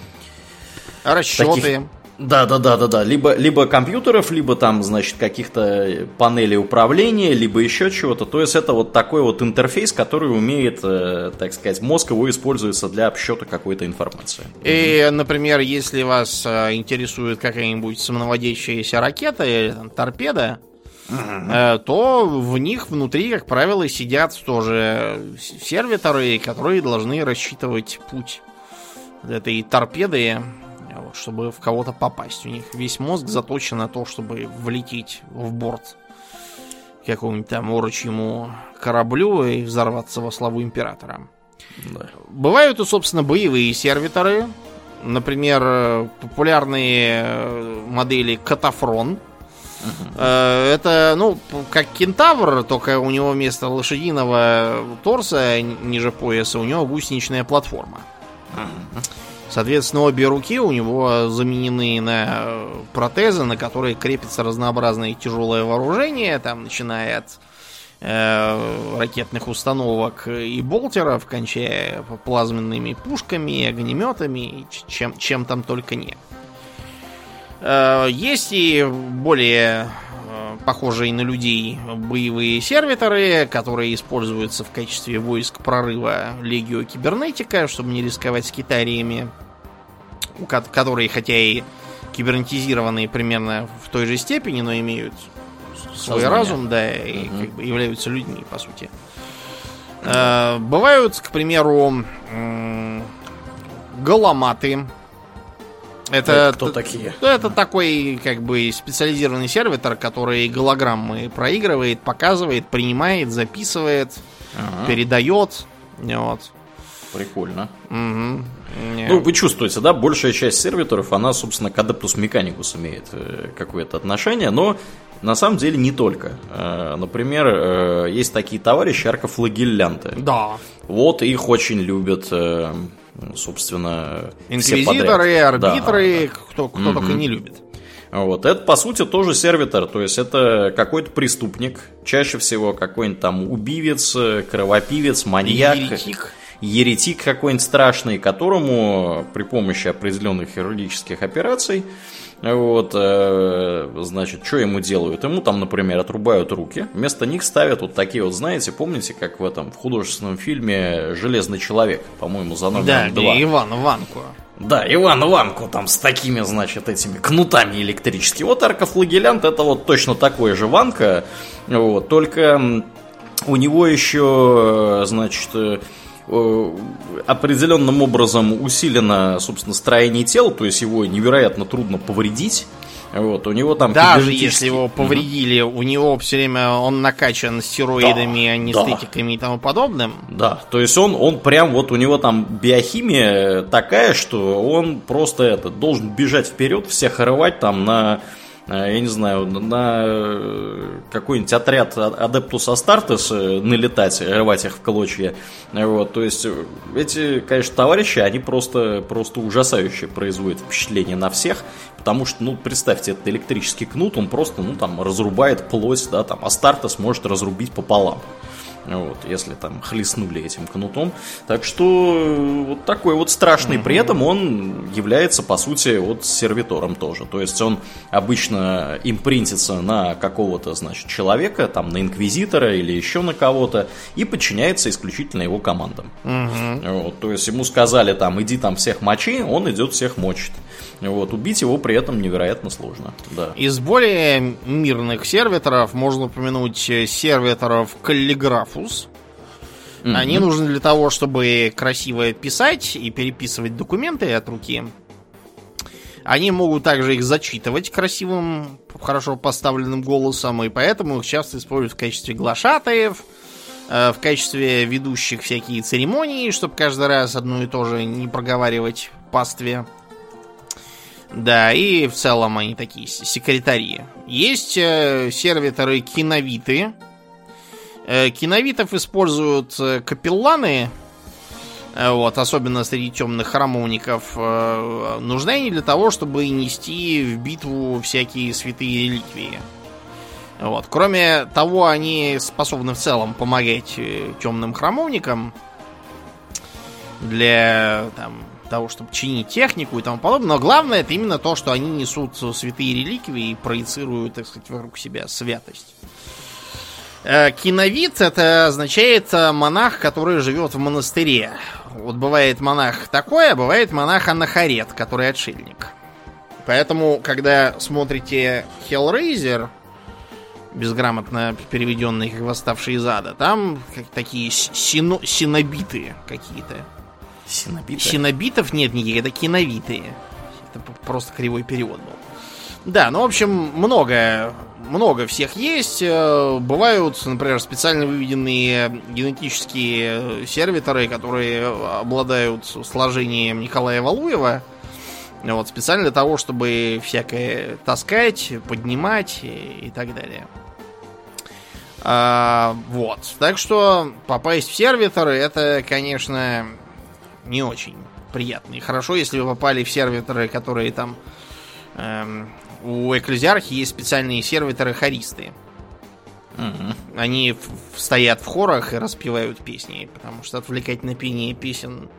Расчеты. Таких, да, да, да, да, да. Либо, либо компьютеров, либо там, значит, каких-то панелей управления, либо еще чего-то. То есть это вот такой вот интерфейс, который умеет, э, так сказать, мозг его используется для обсчета какой-то информации. И, например, если вас э, интересует какая-нибудь самонаводящаяся ракета или там, торпеда, Uh-huh. то в них внутри, как правило, сидят тоже сервиторы, которые должны рассчитывать путь этой торпеды вот, чтобы в кого-то попасть. У них весь мозг заточен на то, чтобы влететь в борт какому-нибудь там орочьему кораблю и взорваться во славу императора. Да. Бывают и, собственно, боевые сервиторы. Например, популярные э, модели Катафрон. Uh-huh. Это, ну, как кентавр, только у него вместо лошадиного торса ниже пояса у него гусеничная платформа. Uh-huh. Соответственно, обе руки у него заменены на э, протезы, на которые крепится разнообразное тяжелое вооружение, там, начиная от э, ракетных установок и болтеров, кончая плазменными пушками, огнеметами, чем, чем там только нет. Э, есть и более похожие на людей боевые сервиторы, которые используются в качестве войск прорыва Легио Кибернетика, чтобы не рисковать с китариями которые хотя и кибернетизированные примерно в той же степени, но имеют свой Сознание. разум, да, и угу. как бы являются людьми, по сути. Э, бывают, к примеру, голоматы. Это, кто такие? Это такой, как бы, специализированный сервитор, который голограммы проигрывает, показывает, принимает, записывает, Ага, передает. Вот. Прикольно. Не. Ну, вы чувствуете, да, большая часть сервиторов, она, собственно, к Adeptus Mechanicus имеет э, какое-то отношение, но на самом деле не только. Э, например, э, есть такие товарищи аркофлагеллянты. да. Вот их очень любят, собственно, Инквизиторы, подряд. Да, арбитры, кто, кто Мгм. только не любит. Вот. Это, по сути, тоже сервитор, то есть это какой-то преступник, чаще всего какой-нибудь там убивец, кровопивец, маньяк. Еретик. еретик какой-нибудь страшный, которому при помощи определенных хирургических операций, вот, э, значит, что ему делают? Ему там, например, отрубают руки, вместо них ставят вот такие вот, знаете, помните, как в этом, в художественном фильме «Железный человек», по-моему, за номером Да, 2. где Иван Ванку. Да, Иван Иванку там с такими, значит, этими кнутами электрическими. Вот аркофлагелянт это вот точно такой же Ванка, вот, только у него еще, э, значит, э, определенным образом усилено, собственно, строение тела, то есть его невероятно трудно повредить. Вот, у него там Даже кибернетический- если его повредили, у него все время он накачан стероидами, Да, анестетиками и тому подобным. Да, то есть он, он прям вот у него там биохимия такая, что он просто это должен бежать вперед, всех рвать там на, э, я не знаю, на э, какой-нибудь отряд Адептус Астартес э, налетать, рвать их в клочья. Вот, то есть э, эти, конечно, товарищи, они просто, просто ужасающие производят впечатление на всех, потому что, ну, представьте, этот электрический кнут, он просто, ну, там, разрубает плоть, да, там, Астартес может разрубить пополам. Вот, если там хлестнули этим кнутом. Так что э, вот такой вот страшный. При этом он является, по сути, вот сервитором тоже. То есть он обычно импринтится на какого-то, значит, человека, там, на инквизитора или еще на кого-то, и подчиняется исключительно его командам. Вот, то есть ему сказали там, иди там всех мочи, он идет всех мочит. Вот, убить его при этом невероятно сложно. Да. Из более мирных сервиторов можно упомянуть э, сервиторов Каллиграфус. Они нужны для того, чтобы красиво писать и переписывать документы от руки. Они могут также их зачитывать красивым, хорошо поставленным голосом, и поэтому их часто используют в качестве глашатаев, э, в качестве ведущих всякие церемонии, чтобы каждый раз одно и то же не проговаривать пастве. Да, и в целом они такие секретари. Есть э, сервиторы киновиты. Э, киновитов используют э, капелланы, вот, особенно среди темных храмовников. Нужны они для того, чтобы нести в битву всякие святые реликвии. Вот. Кроме того, они способны в целом помогать темным храмовникам для там, того, чтобы чинить технику и тому подобное. Но главное это именно то, что они несут святые реликвии и проецируют, так сказать, вокруг себя святость. Э, Киновид это означает э, монах, который живет в монастыре. Вот бывает монах такой, а бывает монах анахарет, который отшельник. Поэтому, когда смотрите Hellraiser, безграмотно переведенный как восставший из ада, там такие сино- синобиты какие-то. Синобиты? Синобитов нет никаких, это киновитые. Это просто кривой перевод был. Да, ну, в общем, много, много всех есть. Э, Бывают, например, специально выведенные генетические сервиторы, которые обладают сложением Николая Валуева. Вот, специально для того, чтобы всякое таскать, поднимать и, и так далее. А, вот. Так что попасть в сервиторы это, конечно, не очень приятно. И хорошо, если вы попали в сервиторы, которые там... эм, у Экклезиархи есть специальные сервиторы хористы. Мгм. Они стоят в хорах и распевают песни, потому что отвлекать на пение песен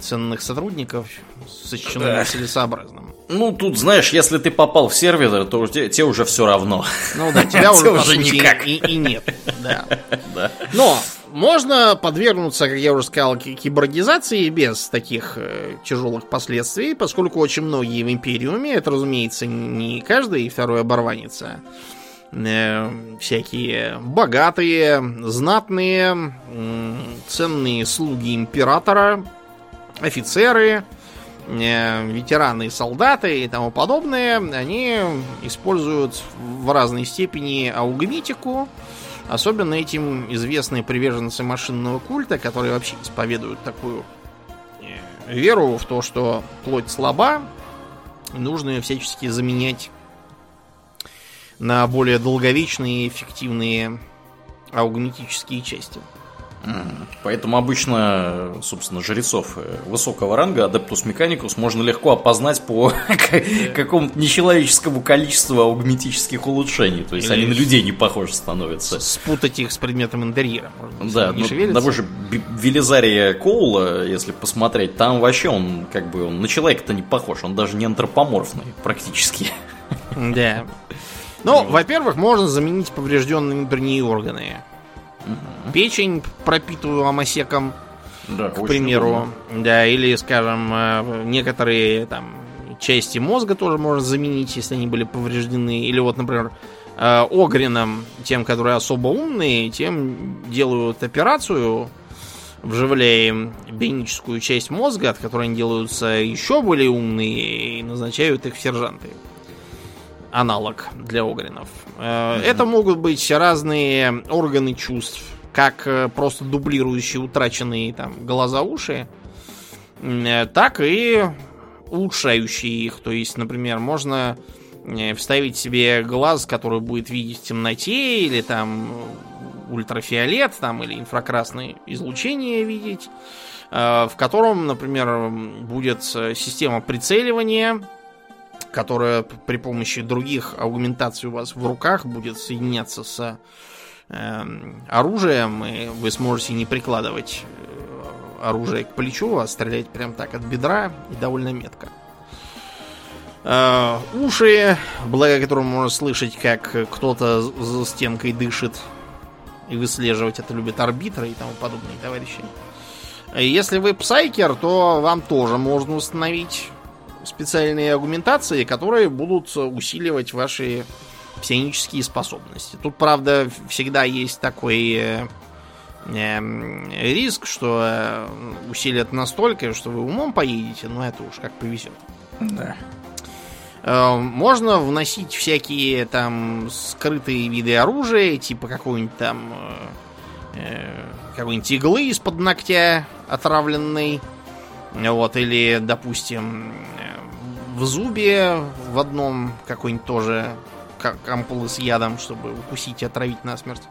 ценных сотрудников сочтено Да. нецелесообразным. Ну, тут, знаешь, если ты попал в сервер, то те- тебе уже все равно. Ну да, тебя уже, уже никак. И, и нет. Да. Да. Но можно подвергнуться, как я уже сказал, ки- киборгизации без таких э, тяжелых последствий, поскольку очень многие в Империуме, это, разумеется, не каждый второй оборванец, а э, всякие богатые, знатные, м, ценные слуги императора, офицеры, э, ветераны, солдаты и тому подобное, они используют в разной степени аугметику. Особенно этим известные приверженцы машинного культа, которые вообще исповедуют такую э, веру в то, что плоть слаба, нужно ее всячески заменять на более долговечные и эффективные аугметические части. Поэтому обычно, собственно, жрецов э, высокого ранга, Адептус Механикус, можно легко опознать по какому-то нечеловеческому количеству аугметических улучшений. То есть Или они на людей не похожи становятся. Спутать их с предметом интерьера. Да, ну, того же Велизария Коула, если посмотреть, там вообще он как бы он на человека-то не похож, он даже не антропоморфный практически. Да. Ну, во-первых, можно заменить поврежденные внутренние органы. Угу. Печень пропитываю амосеком, да, к примеру. Удобно. Да, или, скажем, э, некоторые там части мозга тоже можно заменить, если они были повреждены. Или вот, например, э, огрином, тем, которые особо умные, тем делают операцию, вживляя им бионическую часть мозга, от которой они делаются еще более умные, и назначают их в сержанты аналог для огринов. Mm-hmm. Это могут быть разные органы чувств, как э, просто дублирующие утраченные там глаза, уши, э, так и улучшающие их. То есть, например, можно вставить себе глаз, который будет видеть в темноте, или там ультрафиолет, там, или инфракрасное излучение видеть, в котором, например, будет система прицеливания, которая при помощи других аугментаций у вас в руках будет соединяться с э, оружием, и вы сможете не прикладывать э, оружие к плечу, а стрелять прям так от бедра и довольно метко. Э, уши, благодаря которым можно слышать, как кто-то за стенкой дышит, и выслеживать это любят арбитры и тому подобные товарищи. Если вы псайкер, то вам тоже можно установить специальные аргументации, которые будут усиливать ваши псионические способности. Тут, правда, всегда есть такой э, э, риск, что э, усилят настолько, что вы умом поедете, но это уж как повезет. Да. Э, можно вносить всякие там скрытые виды оружия, типа какой-нибудь там какой-нибудь иглы из-под ногтя отравленной. Вот, или, допустим, в зубе в одном какой-нибудь тоже ампулы с ядом, чтобы укусить и отравить насмерть.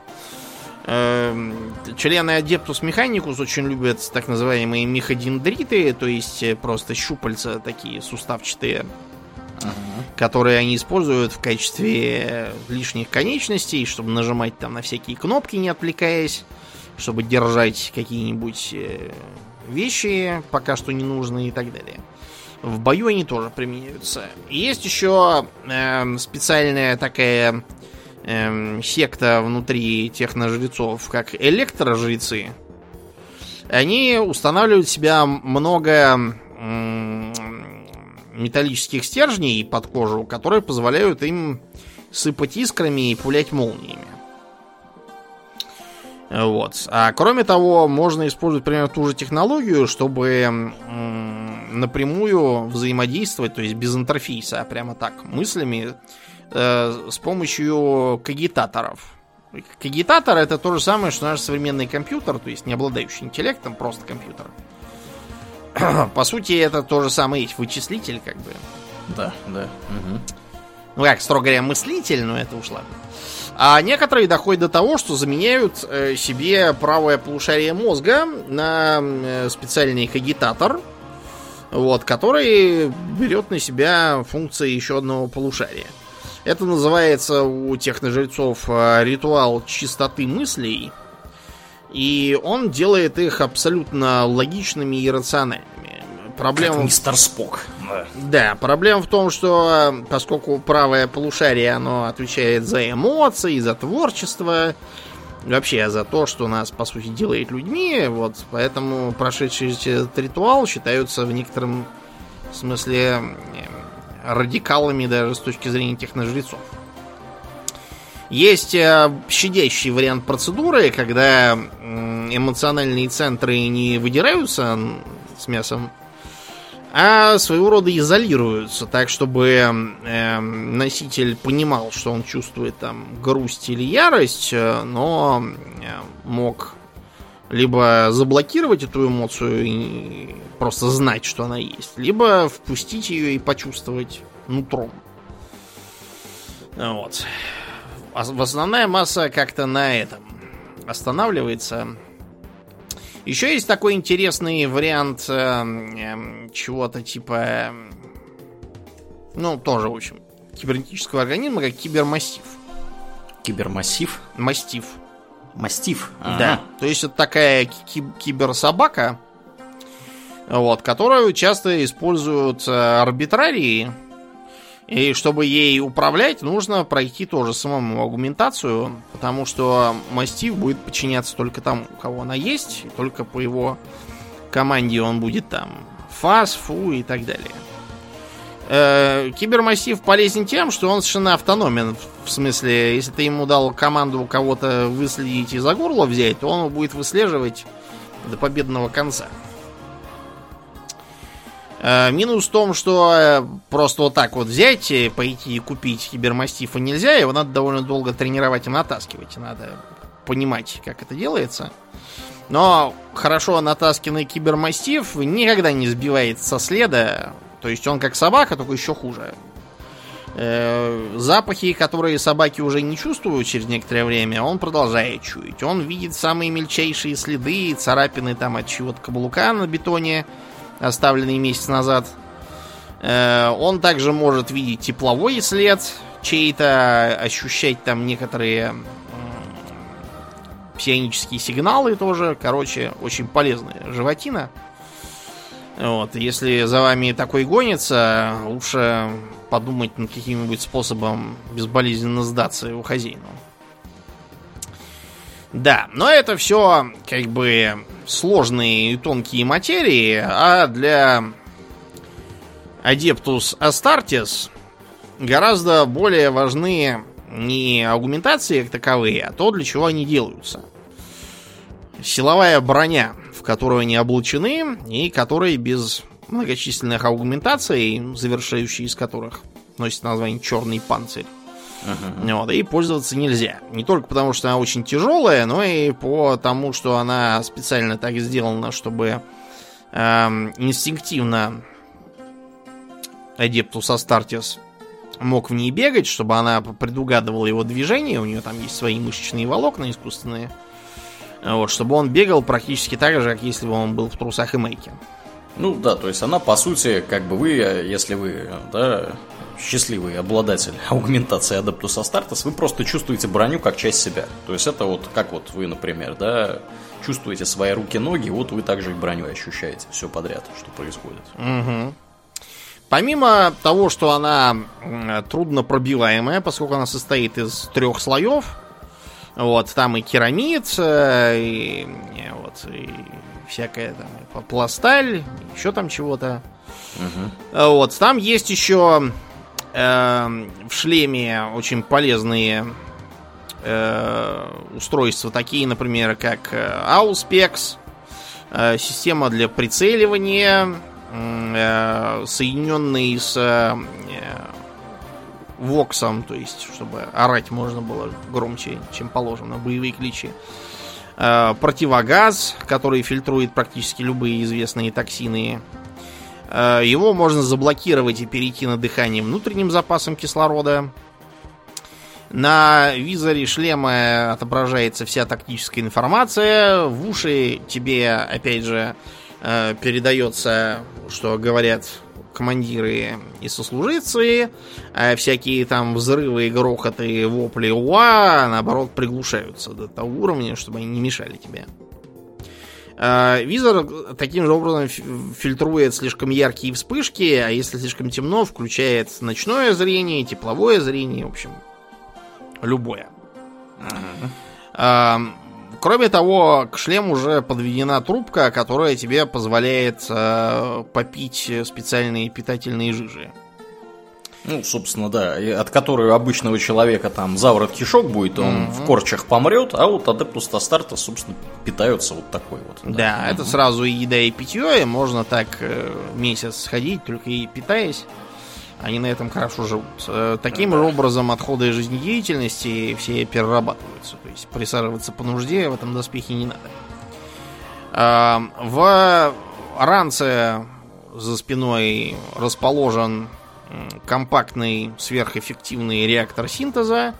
Эм, члены Адептус Механикус очень любят так называемые меходендриты, то есть э, просто щупальца такие суставчатые, uh которые они используют в качестве лишних конечностей, чтобы нажимать там на всякие кнопки, не отвлекаясь, чтобы держать какие-нибудь э, вещи, пока что ненужные и так далее. В бою они тоже применяются. Есть еще э, специальная такая э, секта внутри техножрецов, как электрожрецы. Они устанавливают в себя много э, металлических стержней под кожу, которые позволяют им сыпать искрами и пулять молниями. Вот. А кроме того, можно использовать примерно ту же технологию, чтобы напрямую взаимодействовать, то есть без интерфейса, а прямо так, мыслями, э, с помощью кагитаторов. Кагитатор это то же самое, что наш современный компьютер, то есть не обладающий интеллектом, просто компьютер. По сути, это то же самое есть вычислитель, как бы. Да, да. Угу. Ну как, строго говоря, мыслитель, но это уж ладно. А некоторые доходят до того, что заменяют э, себе правое полушарие мозга на э, специальный кагитатор, вот, который берет на себя функции еще одного полушария. Это называется у техножрецов э, ритуал чистоты мыслей, и он делает их абсолютно логичными и рациональными. Проблема... Как мистер Спок. Да. да, проблема в том, что э, поскольку правое полушарие, оно отвечает за эмоции, за творчество, вообще за то, что нас, по сути, делает людьми, вот, поэтому прошедшие этот ритуал считаются в некотором смысле радикалами даже с точки зрения техножрецов. Есть э, щадящий вариант процедуры, когда эмоциональные центры не выдираются с мясом а своего рода изолируются, так чтобы э, носитель понимал, что он чувствует там грусть или ярость, э, но э, мог либо заблокировать эту эмоцию и просто знать, что она есть, либо впустить ее и почувствовать нутром. Вот. А основная масса как-то на этом останавливается. Еще есть такой интересный вариант э, э, чего-то типа... Э, ну, тоже, в общем, кибернетического организма, как кибермассив. Кибермассив? Мастив. Мастив? Ага. Да. То есть это такая киберсобака, вот, которую часто используют арбитрарии, и чтобы ей управлять, нужно пройти тоже самому агументацию, потому что мастив будет подчиняться только тому, у кого она есть, и только по его команде он будет там фас, фу и так далее. Э, кибермассив полезен тем, что он совершенно автономен. В смысле, если ты ему дал команду кого-то выследить и за горло взять, то он его будет выслеживать до победного конца. Э, минус в том, что э, просто вот так вот взять, и пойти и купить кибермастифа нельзя, его надо довольно долго тренировать и натаскивать. Надо понимать, как это делается. Но хорошо натасканный кибермастиф никогда не сбивает со следа. То есть он как собака, только еще хуже. Э, запахи, которые собаки уже не чувствуют через некоторое время, он продолжает чуять. Он видит самые мельчайшие следы, царапины там от чего-то каблука на бетоне оставленный месяц назад. Э, он также может видеть тепловой след чей-то, ощущать там некоторые псионические сигналы тоже. Короче, очень полезная животина. Вот, если за вами такой гонится, лучше подумать над каким-нибудь способом безболезненно сдаться его хозяину. Да, но это все как бы сложные и тонкие материи, а для Adeptus Astartes гораздо более важны не аугментации как таковые, а то, для чего они делаются. Силовая броня, в которую они облачены, и которые без многочисленных аугментаций, завершающие из которых носит название черный панцирь. Uh-huh. Вот, и пользоваться нельзя. Не только потому, что она очень тяжелая, но и потому, что она специально так сделана, чтобы эм, инстинктивно Адептус Астартес мог в ней бегать, чтобы она предугадывала его движение. У нее там есть свои мышечные волокна искусственные. Вот, чтобы он бегал практически так же, как если бы он был в трусах и мейке. Ну да, то есть она по сути, как бы вы, если вы да, счастливый обладатель аугментации Adeptus Astartes, вы просто чувствуете броню как часть себя. То есть это вот как вот вы, например, да, чувствуете свои руки-ноги, вот вы также и броню ощущаете все подряд, что происходит. Угу. Помимо того, что она трудно пробиваемая, поскольку она состоит из трех слоев, вот, там и керамид, э, и, и вот, и всякая там пласталь, еще там чего-то. Угу. Вот, там есть еще в шлеме очень полезные э, устройства, такие, например, как э, Auspex, э, система для прицеливания, соединенные с воксом, то есть, чтобы орать можно было громче, чем положено, боевые кличи. Противогаз, который фильтрует практически любые известные токсины его можно заблокировать и перейти на дыхание внутренним запасом кислорода. На визоре шлема отображается вся тактическая информация. В уши тебе, опять же, э, передается, что говорят командиры и сослуживцы, а всякие там взрывы, грохоты, вопли уа, наоборот, приглушаются до того уровня, чтобы они не мешали тебе. А, визор таким же образом фильтрует слишком яркие вспышки, а если слишком темно, включает ночное зрение, тепловое зрение, в общем, любое. Uh-huh. Кроме того, к шлему уже подведена трубка, которая тебе позволяет попить специальные питательные жижи. Ну, собственно, да, от которой у обычного человека там заворот кишок будет, он mm-hmm. в корчах помрет, а вот Адептус Астарта, собственно, питаются вот такой вот. Да, да mm-hmm. это сразу и еда, и питье, и можно так э, месяц сходить, только и питаясь. Они на этом хорошо живут. Э, таким же образом отходы жизнедеятельности все перерабатываются. То есть присаживаться по нужде в этом доспехе не надо. А, в ранце за спиной расположен компактный сверхэффективный реактор синтеза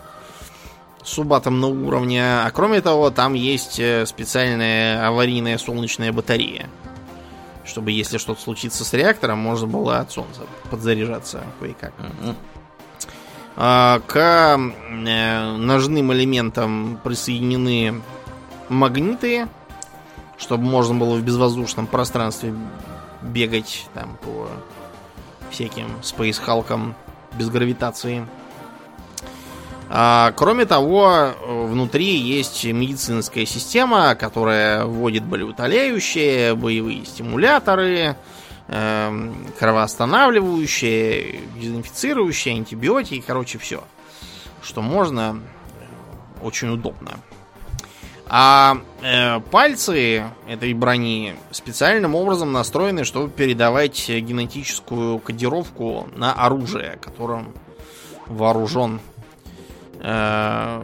субатомного уровня. А кроме того, там есть э, специальная аварийная солнечная батарея. Чтобы, если что-то случится с реактором, можно было от солнца подзаряжаться кое-как. А, к э, ножным элементам присоединены магниты, чтобы можно было в безвоздушном пространстве бегать там по всяким спейсхалкам без гравитации. А, кроме того, внутри есть медицинская система, которая вводит болеутоляющие, боевые стимуляторы, э, кровоостанавливающие, дезинфицирующие, антибиотики, короче, все. Что можно, очень удобно. А э, пальцы этой брони специальным образом настроены, чтобы передавать генетическую кодировку на оружие, которым вооружен э,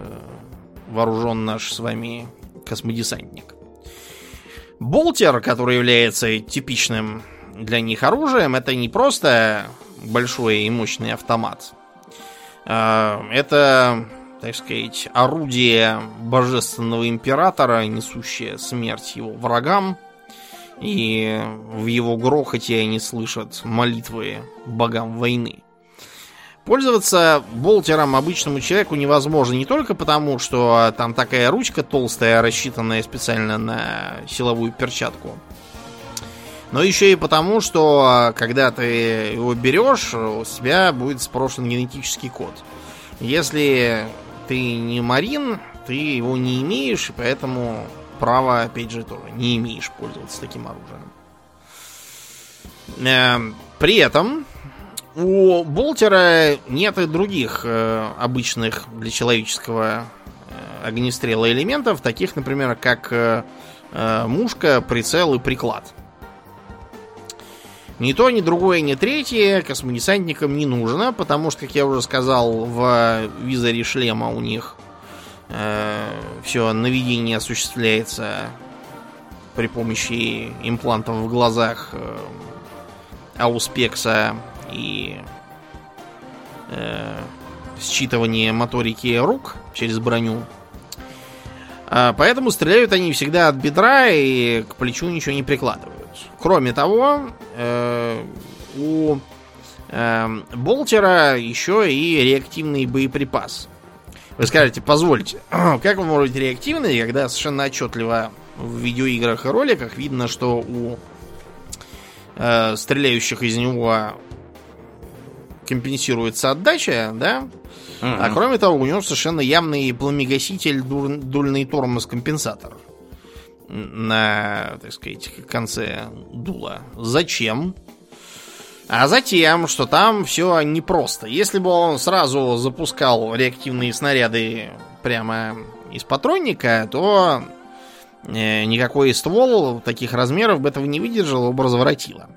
вооружен наш с вами космодесантник. Болтер, который является типичным для них оружием, это не просто большой и мощный автомат. Э, это так сказать, орудие божественного императора, несущее смерть его врагам. И в его грохоте они слышат молитвы богам войны. Пользоваться болтером обычному человеку невозможно не только потому, что там такая ручка толстая, рассчитанная специально на силовую перчатку, но еще и потому, что когда ты его берешь, у тебя будет спрошен генетический код. Если ты не Марин, ты его не имеешь, и поэтому права, опять же, тоже не имеешь пользоваться таким оружием. Э, при этом у Болтера нет и других э, обычных для человеческого э, огнестрела элементов, таких, например, как мушка, прицел и приклад. Ни то, ни другое, ни третье космодесантникам не нужно, потому что, как я уже сказал, в визоре шлема у них э, все наведение осуществляется при помощи имплантов в глазах э, ауспекса и э, считывания моторики рук через броню. А, поэтому стреляют они всегда от бедра и к плечу ничего не прикладывают. Кроме того, э, у э, Болтера еще и реактивный боеприпас. Вы скажете, позвольте, как вы можете быть реактивный, когда совершенно отчетливо в видеоиграх и роликах видно, что у э, стреляющих из него компенсируется отдача, да? Mm-hmm. А кроме того, у него совершенно явный пламегаситель, дульный тормоз-компенсатор на, так сказать, конце дула. Зачем? А затем, что там все непросто. Если бы он сразу запускал реактивные снаряды прямо из патронника, то э, никакой ствол таких размеров бы этого не выдержал, его бы разворотило.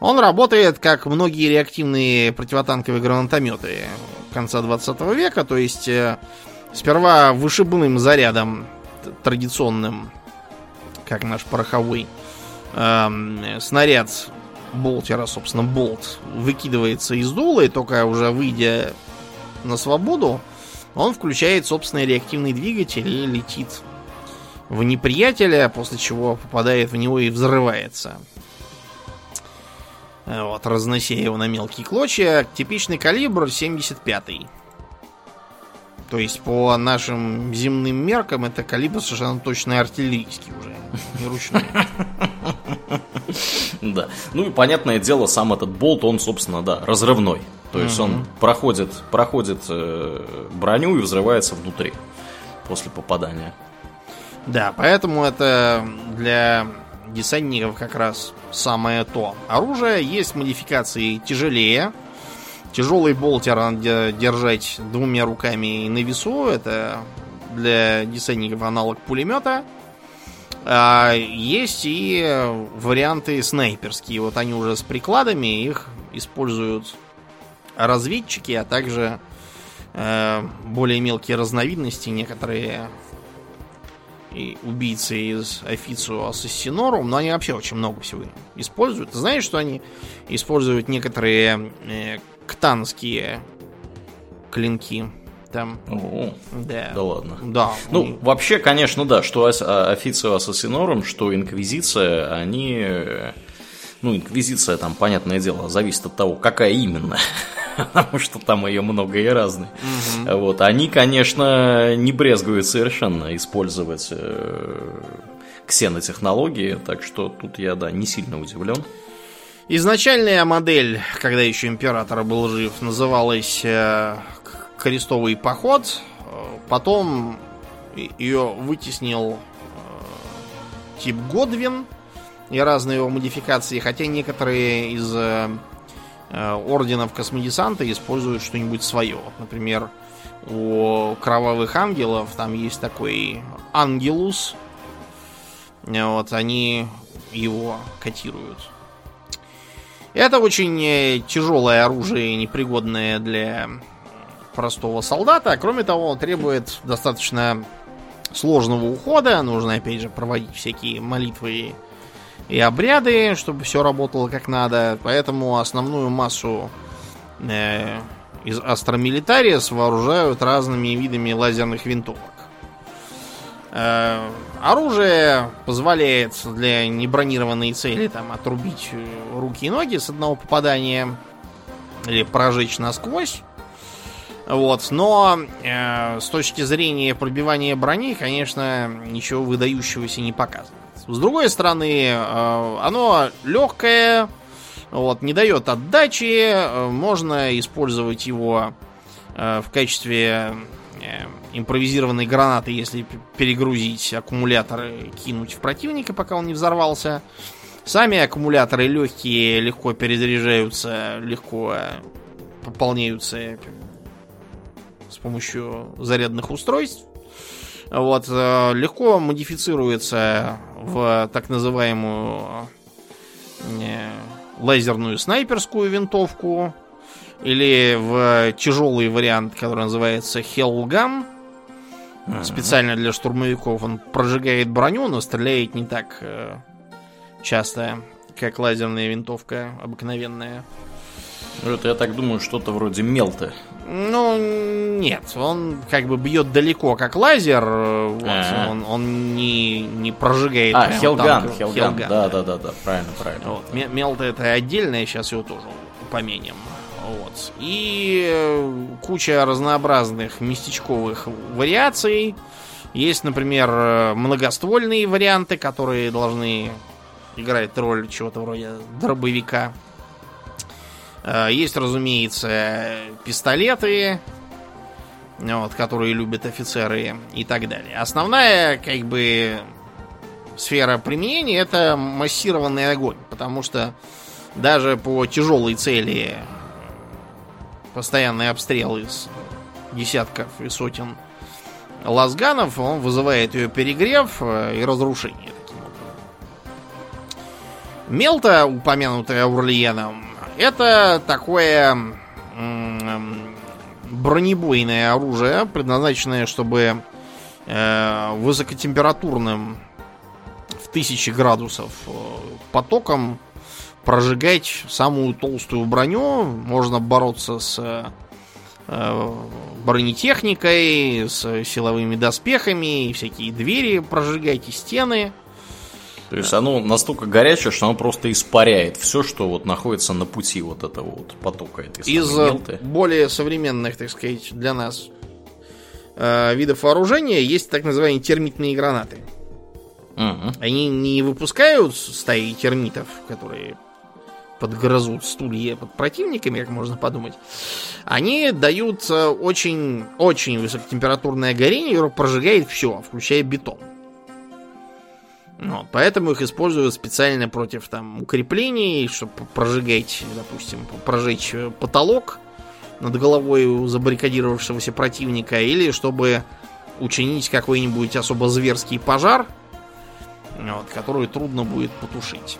Он работает, как многие реактивные противотанковые гранатометы конца 20 века, то есть э, сперва вышибным зарядом традиционным как наш пороховой э, снаряд болтера, собственно, болт, выкидывается из дула, и только уже выйдя на свободу, он включает собственный реактивный двигатель и летит в неприятеля, после чего попадает в него и взрывается. Вот, разнося его на мелкие клочья. Типичный калибр 75 -й. То есть по нашим земным меркам это калибр совершенно точно артиллерийский уже, не ручной. Да. Ну и понятное дело, сам этот болт, он, собственно, да, разрывной. То есть он проходит, проходит э, броню и взрывается внутри после попадания. Да, поэтому это для десантников как раз самое то. Оружие есть модификации тяжелее, Тяжелый болтер надо держать двумя руками на весу. Это для десантников аналог пулемета. А есть и варианты снайперские. Вот они уже с прикладами, их используют разведчики, а также э, более мелкие разновидности, некоторые и убийцы из Офицу Ассасинорум, но они вообще очень много всего используют. Ты знаешь, что они используют некоторые э, ктанские клинки? Там. О, Да. да ладно. Да. Ну, и- вообще, конечно, да, что а- Официо Ассасинорум, что Инквизиция, они... э, Ну, Инквизиция, там, понятное дело, зависит от того, какая именно. Потому что там ее много и разные. Вот, они, конечно, не брезгуют совершенно использовать э, ксенотехнологии, так что тут я, да, не сильно удивлен. Изначальная модель, когда еще император был жив, называлась э, Крестовый поход. Э, Потом ее вытеснил э, тип Годвин и разные его модификации, хотя некоторые из э, орденов космодесанта используют что-нибудь свое. Например, у кровавых ангелов там есть такой ангелус. Вот они его котируют. Это очень тяжелое оружие, непригодное для простого солдата. Кроме того, требует достаточно сложного ухода. Нужно, опять же, проводить всякие молитвы и обряды, чтобы все работало как надо. Поэтому основную массу э, из Astra Militaris вооружают разными видами лазерных винтовок. Э, оружие позволяет для небронированной цели там отрубить э, руки и ноги с одного попадания или прожечь насквозь. Вот, но э, с точки зрения пробивания брони, конечно, ничего выдающегося не показывает. С другой стороны, э, оно легкое, вот, не дает отдачи, э, можно использовать его э, в качестве э, импровизированной гранаты, если перегрузить аккумуляторы, кинуть в противника, пока он не взорвался. Сами аккумуляторы легкие, легко перезаряжаются, легко э, пополняются с помощью зарядных устройств. Вот, э, легко модифицируется в так называемую э, лазерную снайперскую винтовку или в тяжелый вариант, который называется Hellgun. Специально для штурмовиков он прожигает броню, но стреляет не так э, часто, как лазерная винтовка обыкновенная. Это, я так думаю, что-то вроде мелта. Ну, нет, он как бы бьет далеко, как лазер. э, Вот, он, он не, не прожигает. А, Хелган. Хелган, да, да, да, да, правильно, правильно. Вот. Ме- Мелта это отдельное, сейчас его тоже упомянем. Вот. И э, куча разнообразных местечковых вариаций. Есть, например, э, многоствольные варианты, которые должны играть роль чего-то вроде дробовика. Э, Есть, разумеется, пистолеты, вот, которые любят офицеры и так далее. Основная, как бы, сфера применения это массированный огонь, потому что даже по тяжелой цели постоянный обстрел из десятков и сотен лазганов, он вызывает ее перегрев э, и разрушение. Мелта, упомянутая Аурлиеном, это такое бронебойное оружие, предназначенное, чтобы э, высокотемпературным в тысячи градусов э, потоком прожигать самую толстую броню. Можно бороться с э, бронетехникой, с силовыми доспехами, всякие двери прожигать, и стены. То есть оно настолько горячее, что оно просто испаряет все, что вот находится на пути вот этого вот потока этой Из э, мелты. более современных, так сказать, для нас э, видов вооружения есть так называемые термитные гранаты. Мгм. Они не выпускают стаи термитов, которые подгрызут стулья под противниками, как можно подумать. Они дают э, очень, очень высокотемпературное горение, которое прожигает все, включая бетон. Вот, поэтому их используют специально против там укреплений, чтобы прожигать, допустим, прожечь э, потолок над головой у забаррикадировавшегося противника, или чтобы учинить какой-нибудь особо зверский пожар, вот, который трудно будет потушить.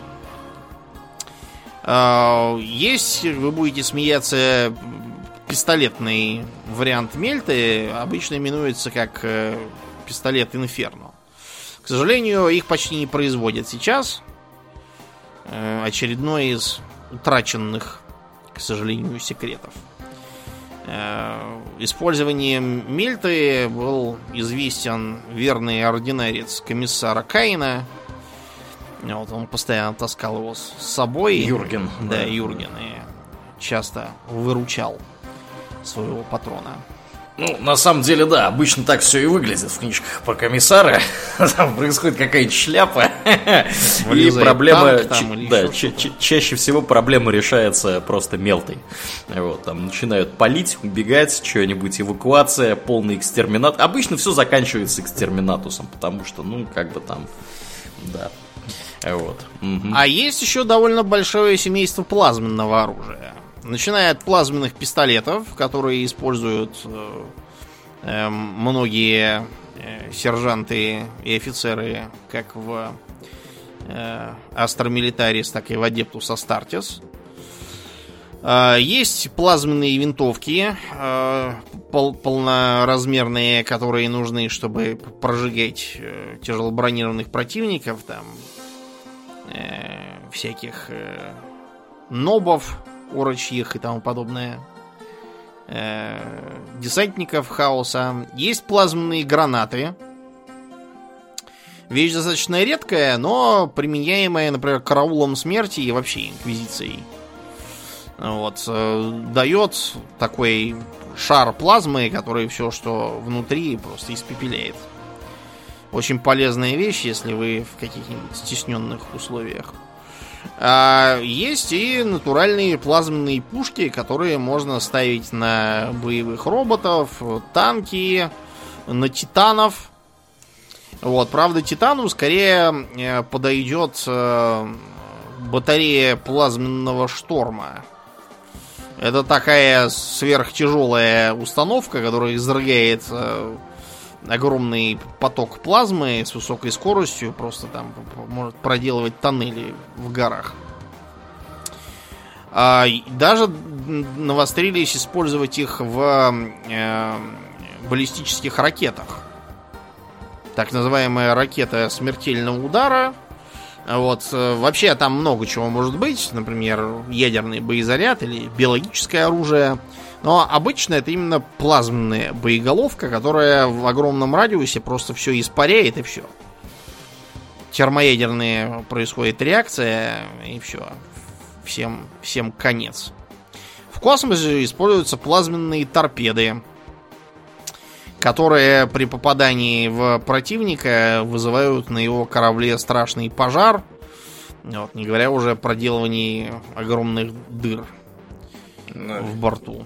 А, есть, вы будете смеяться, пистолетный вариант мельты, обычно именуется как э, пистолет Инферно. К сожалению, их почти не производят сейчас. Э, очередной из утраченных, к сожалению, секретов. Э, использованием мельты был известен верный ординарец комиссара Каина. Вот он постоянно таскал его с собой. Юрген. Да, да. Юрген. И часто выручал своего патрона. Ну, на самом деле, да, обычно так все и выглядит в книжках про комиссара. Там происходит какая-нибудь шляпа. и проблема... Да, ча- ча- чаще всего проблема решается просто мелтой. Вот, там начинают палить, убегать, что-нибудь, эвакуация, полный экстерминат. Обычно все заканчивается экстерминатусом, потому что, ну, как бы там, да. Вот. Угу. А есть еще довольно большое семейство плазменного оружия. Начиная от плазменных пистолетов, которые используют э, э, многие э, сержанты и офицеры, как в э, так и в Адептус Астартес. Э, есть плазменные винтовки, пол полноразмерные, которые нужны, чтобы прожигать тяжелобронированных противников, там э, всяких э, нобов, орочьих и тому подобное, э, десантников хаоса. Есть плазменные гранаты. Вещь достаточно редкая, но применяемая, например, караулом смерти и вообще инквизицией. Вот. Э, дает такой шар плазмы, который все, что внутри, просто испепеляет. Очень полезная вещь, если вы в каких-нибудь стесненных условиях. А есть и натуральные плазменные пушки, которые можно ставить на боевых роботов, танки, на титанов. Вот, правда, титану скорее э, подойдет э, батарея плазменного шторма. Это такая сверхтяжелая установка, которая изрыгает э, огромный поток плазмы с высокой скоростью, просто там может проделывать тоннели в горах. А, даже навострились использовать их в э, баллистических ракетах. Так называемая ракета смертельного удара. Вот. Э, вообще там много чего может быть. Например, ядерный боезаряд или биологическое оружие. Но обычно это именно плазменная боеголовка, которая в огромном радиусе просто все испаряет и все. Термоядерная происходит реакция и все. Всем, всем конец. В космосе используются плазменные торпеды, которые при попадании в противника вызывают на его корабле страшный пожар. Вот, не говоря уже о проделывании огромных дыр ну, в борту.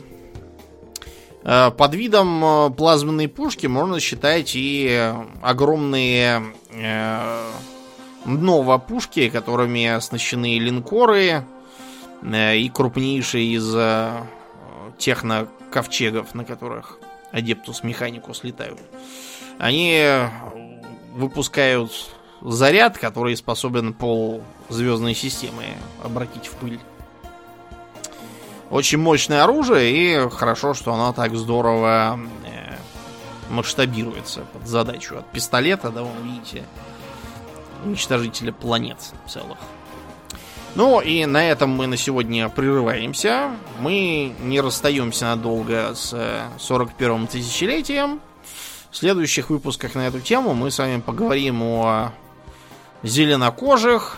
Э, под видом э, плазменной пушки можно считать и огромные э, нова-пушки, которыми оснащены линкоры и крупнейшие из техно-ковчегов, на которых Адептус Механикус летают. Они выпускают заряд, который способен пол звездной системы обратить в пыль. Очень мощное оружие, и хорошо, что оно так здорово э, масштабируется под задачу от пистолета, да, вы видите, уничтожителя планет целых. Ну и на этом мы на сегодня прерываемся. Мы не расстаемся надолго с 41-м тысячелетием. В следующих выпусках на эту тему мы с вами поговорим о зеленокожих,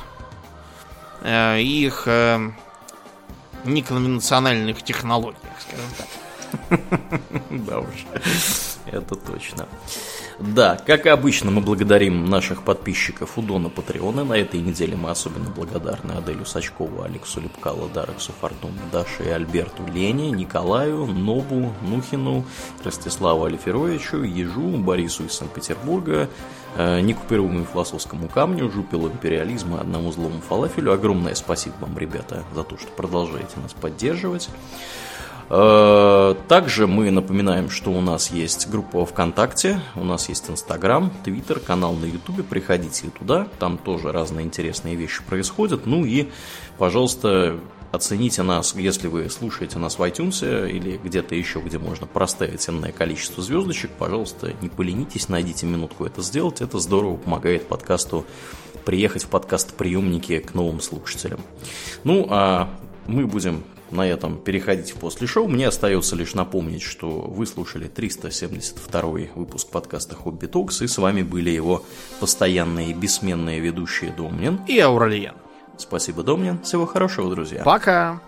э, их э, неконвенциональных технологиях, скажем так. Да уж, это точно. Да, как обычно, мы благодарим наших подписчиков у Дона Патреона. На этой неделе мы особенно благодарны Аделю Сачкову, Алексу Лепкало, Дарексу Фортуну, Даше и Альберту Лене, Николаю, Нобу, Нухину, Ростиславу Алиферовичу, Ежу, Борису из Санкт-Петербурга, некупируемому философскому камню, жупелу империализма, одному злому фалафелю. Огромное спасибо вам, ребята, за то, что продолжаете нас поддерживать. Э, также мы напоминаем, что у нас есть группа ВКонтакте, у нас есть Инстаграм, Твиттер, канал на Ютубе. Приходите туда, там тоже разные интересные вещи происходят. Ну и, пожалуйста, оцените нас, если вы слушаете нас в iTunes или где-то еще, где можно проставить энное количество звездочек. Пожалуйста, не поленитесь, найдите минутку это сделать. Это здорово помогает подкасту приехать в подкаст-приемники к новым слушателям. Ну, а мы будем на этом переходить в после шоу. Мне остается лишь напомнить, что вы слушали 372 выпуск подкаста Хобби Токс, и с вами были его постоянные бессменные ведущие Домнин и Ауралиен. Спасибо, Домнин. Всего хорошего, друзья. Пока.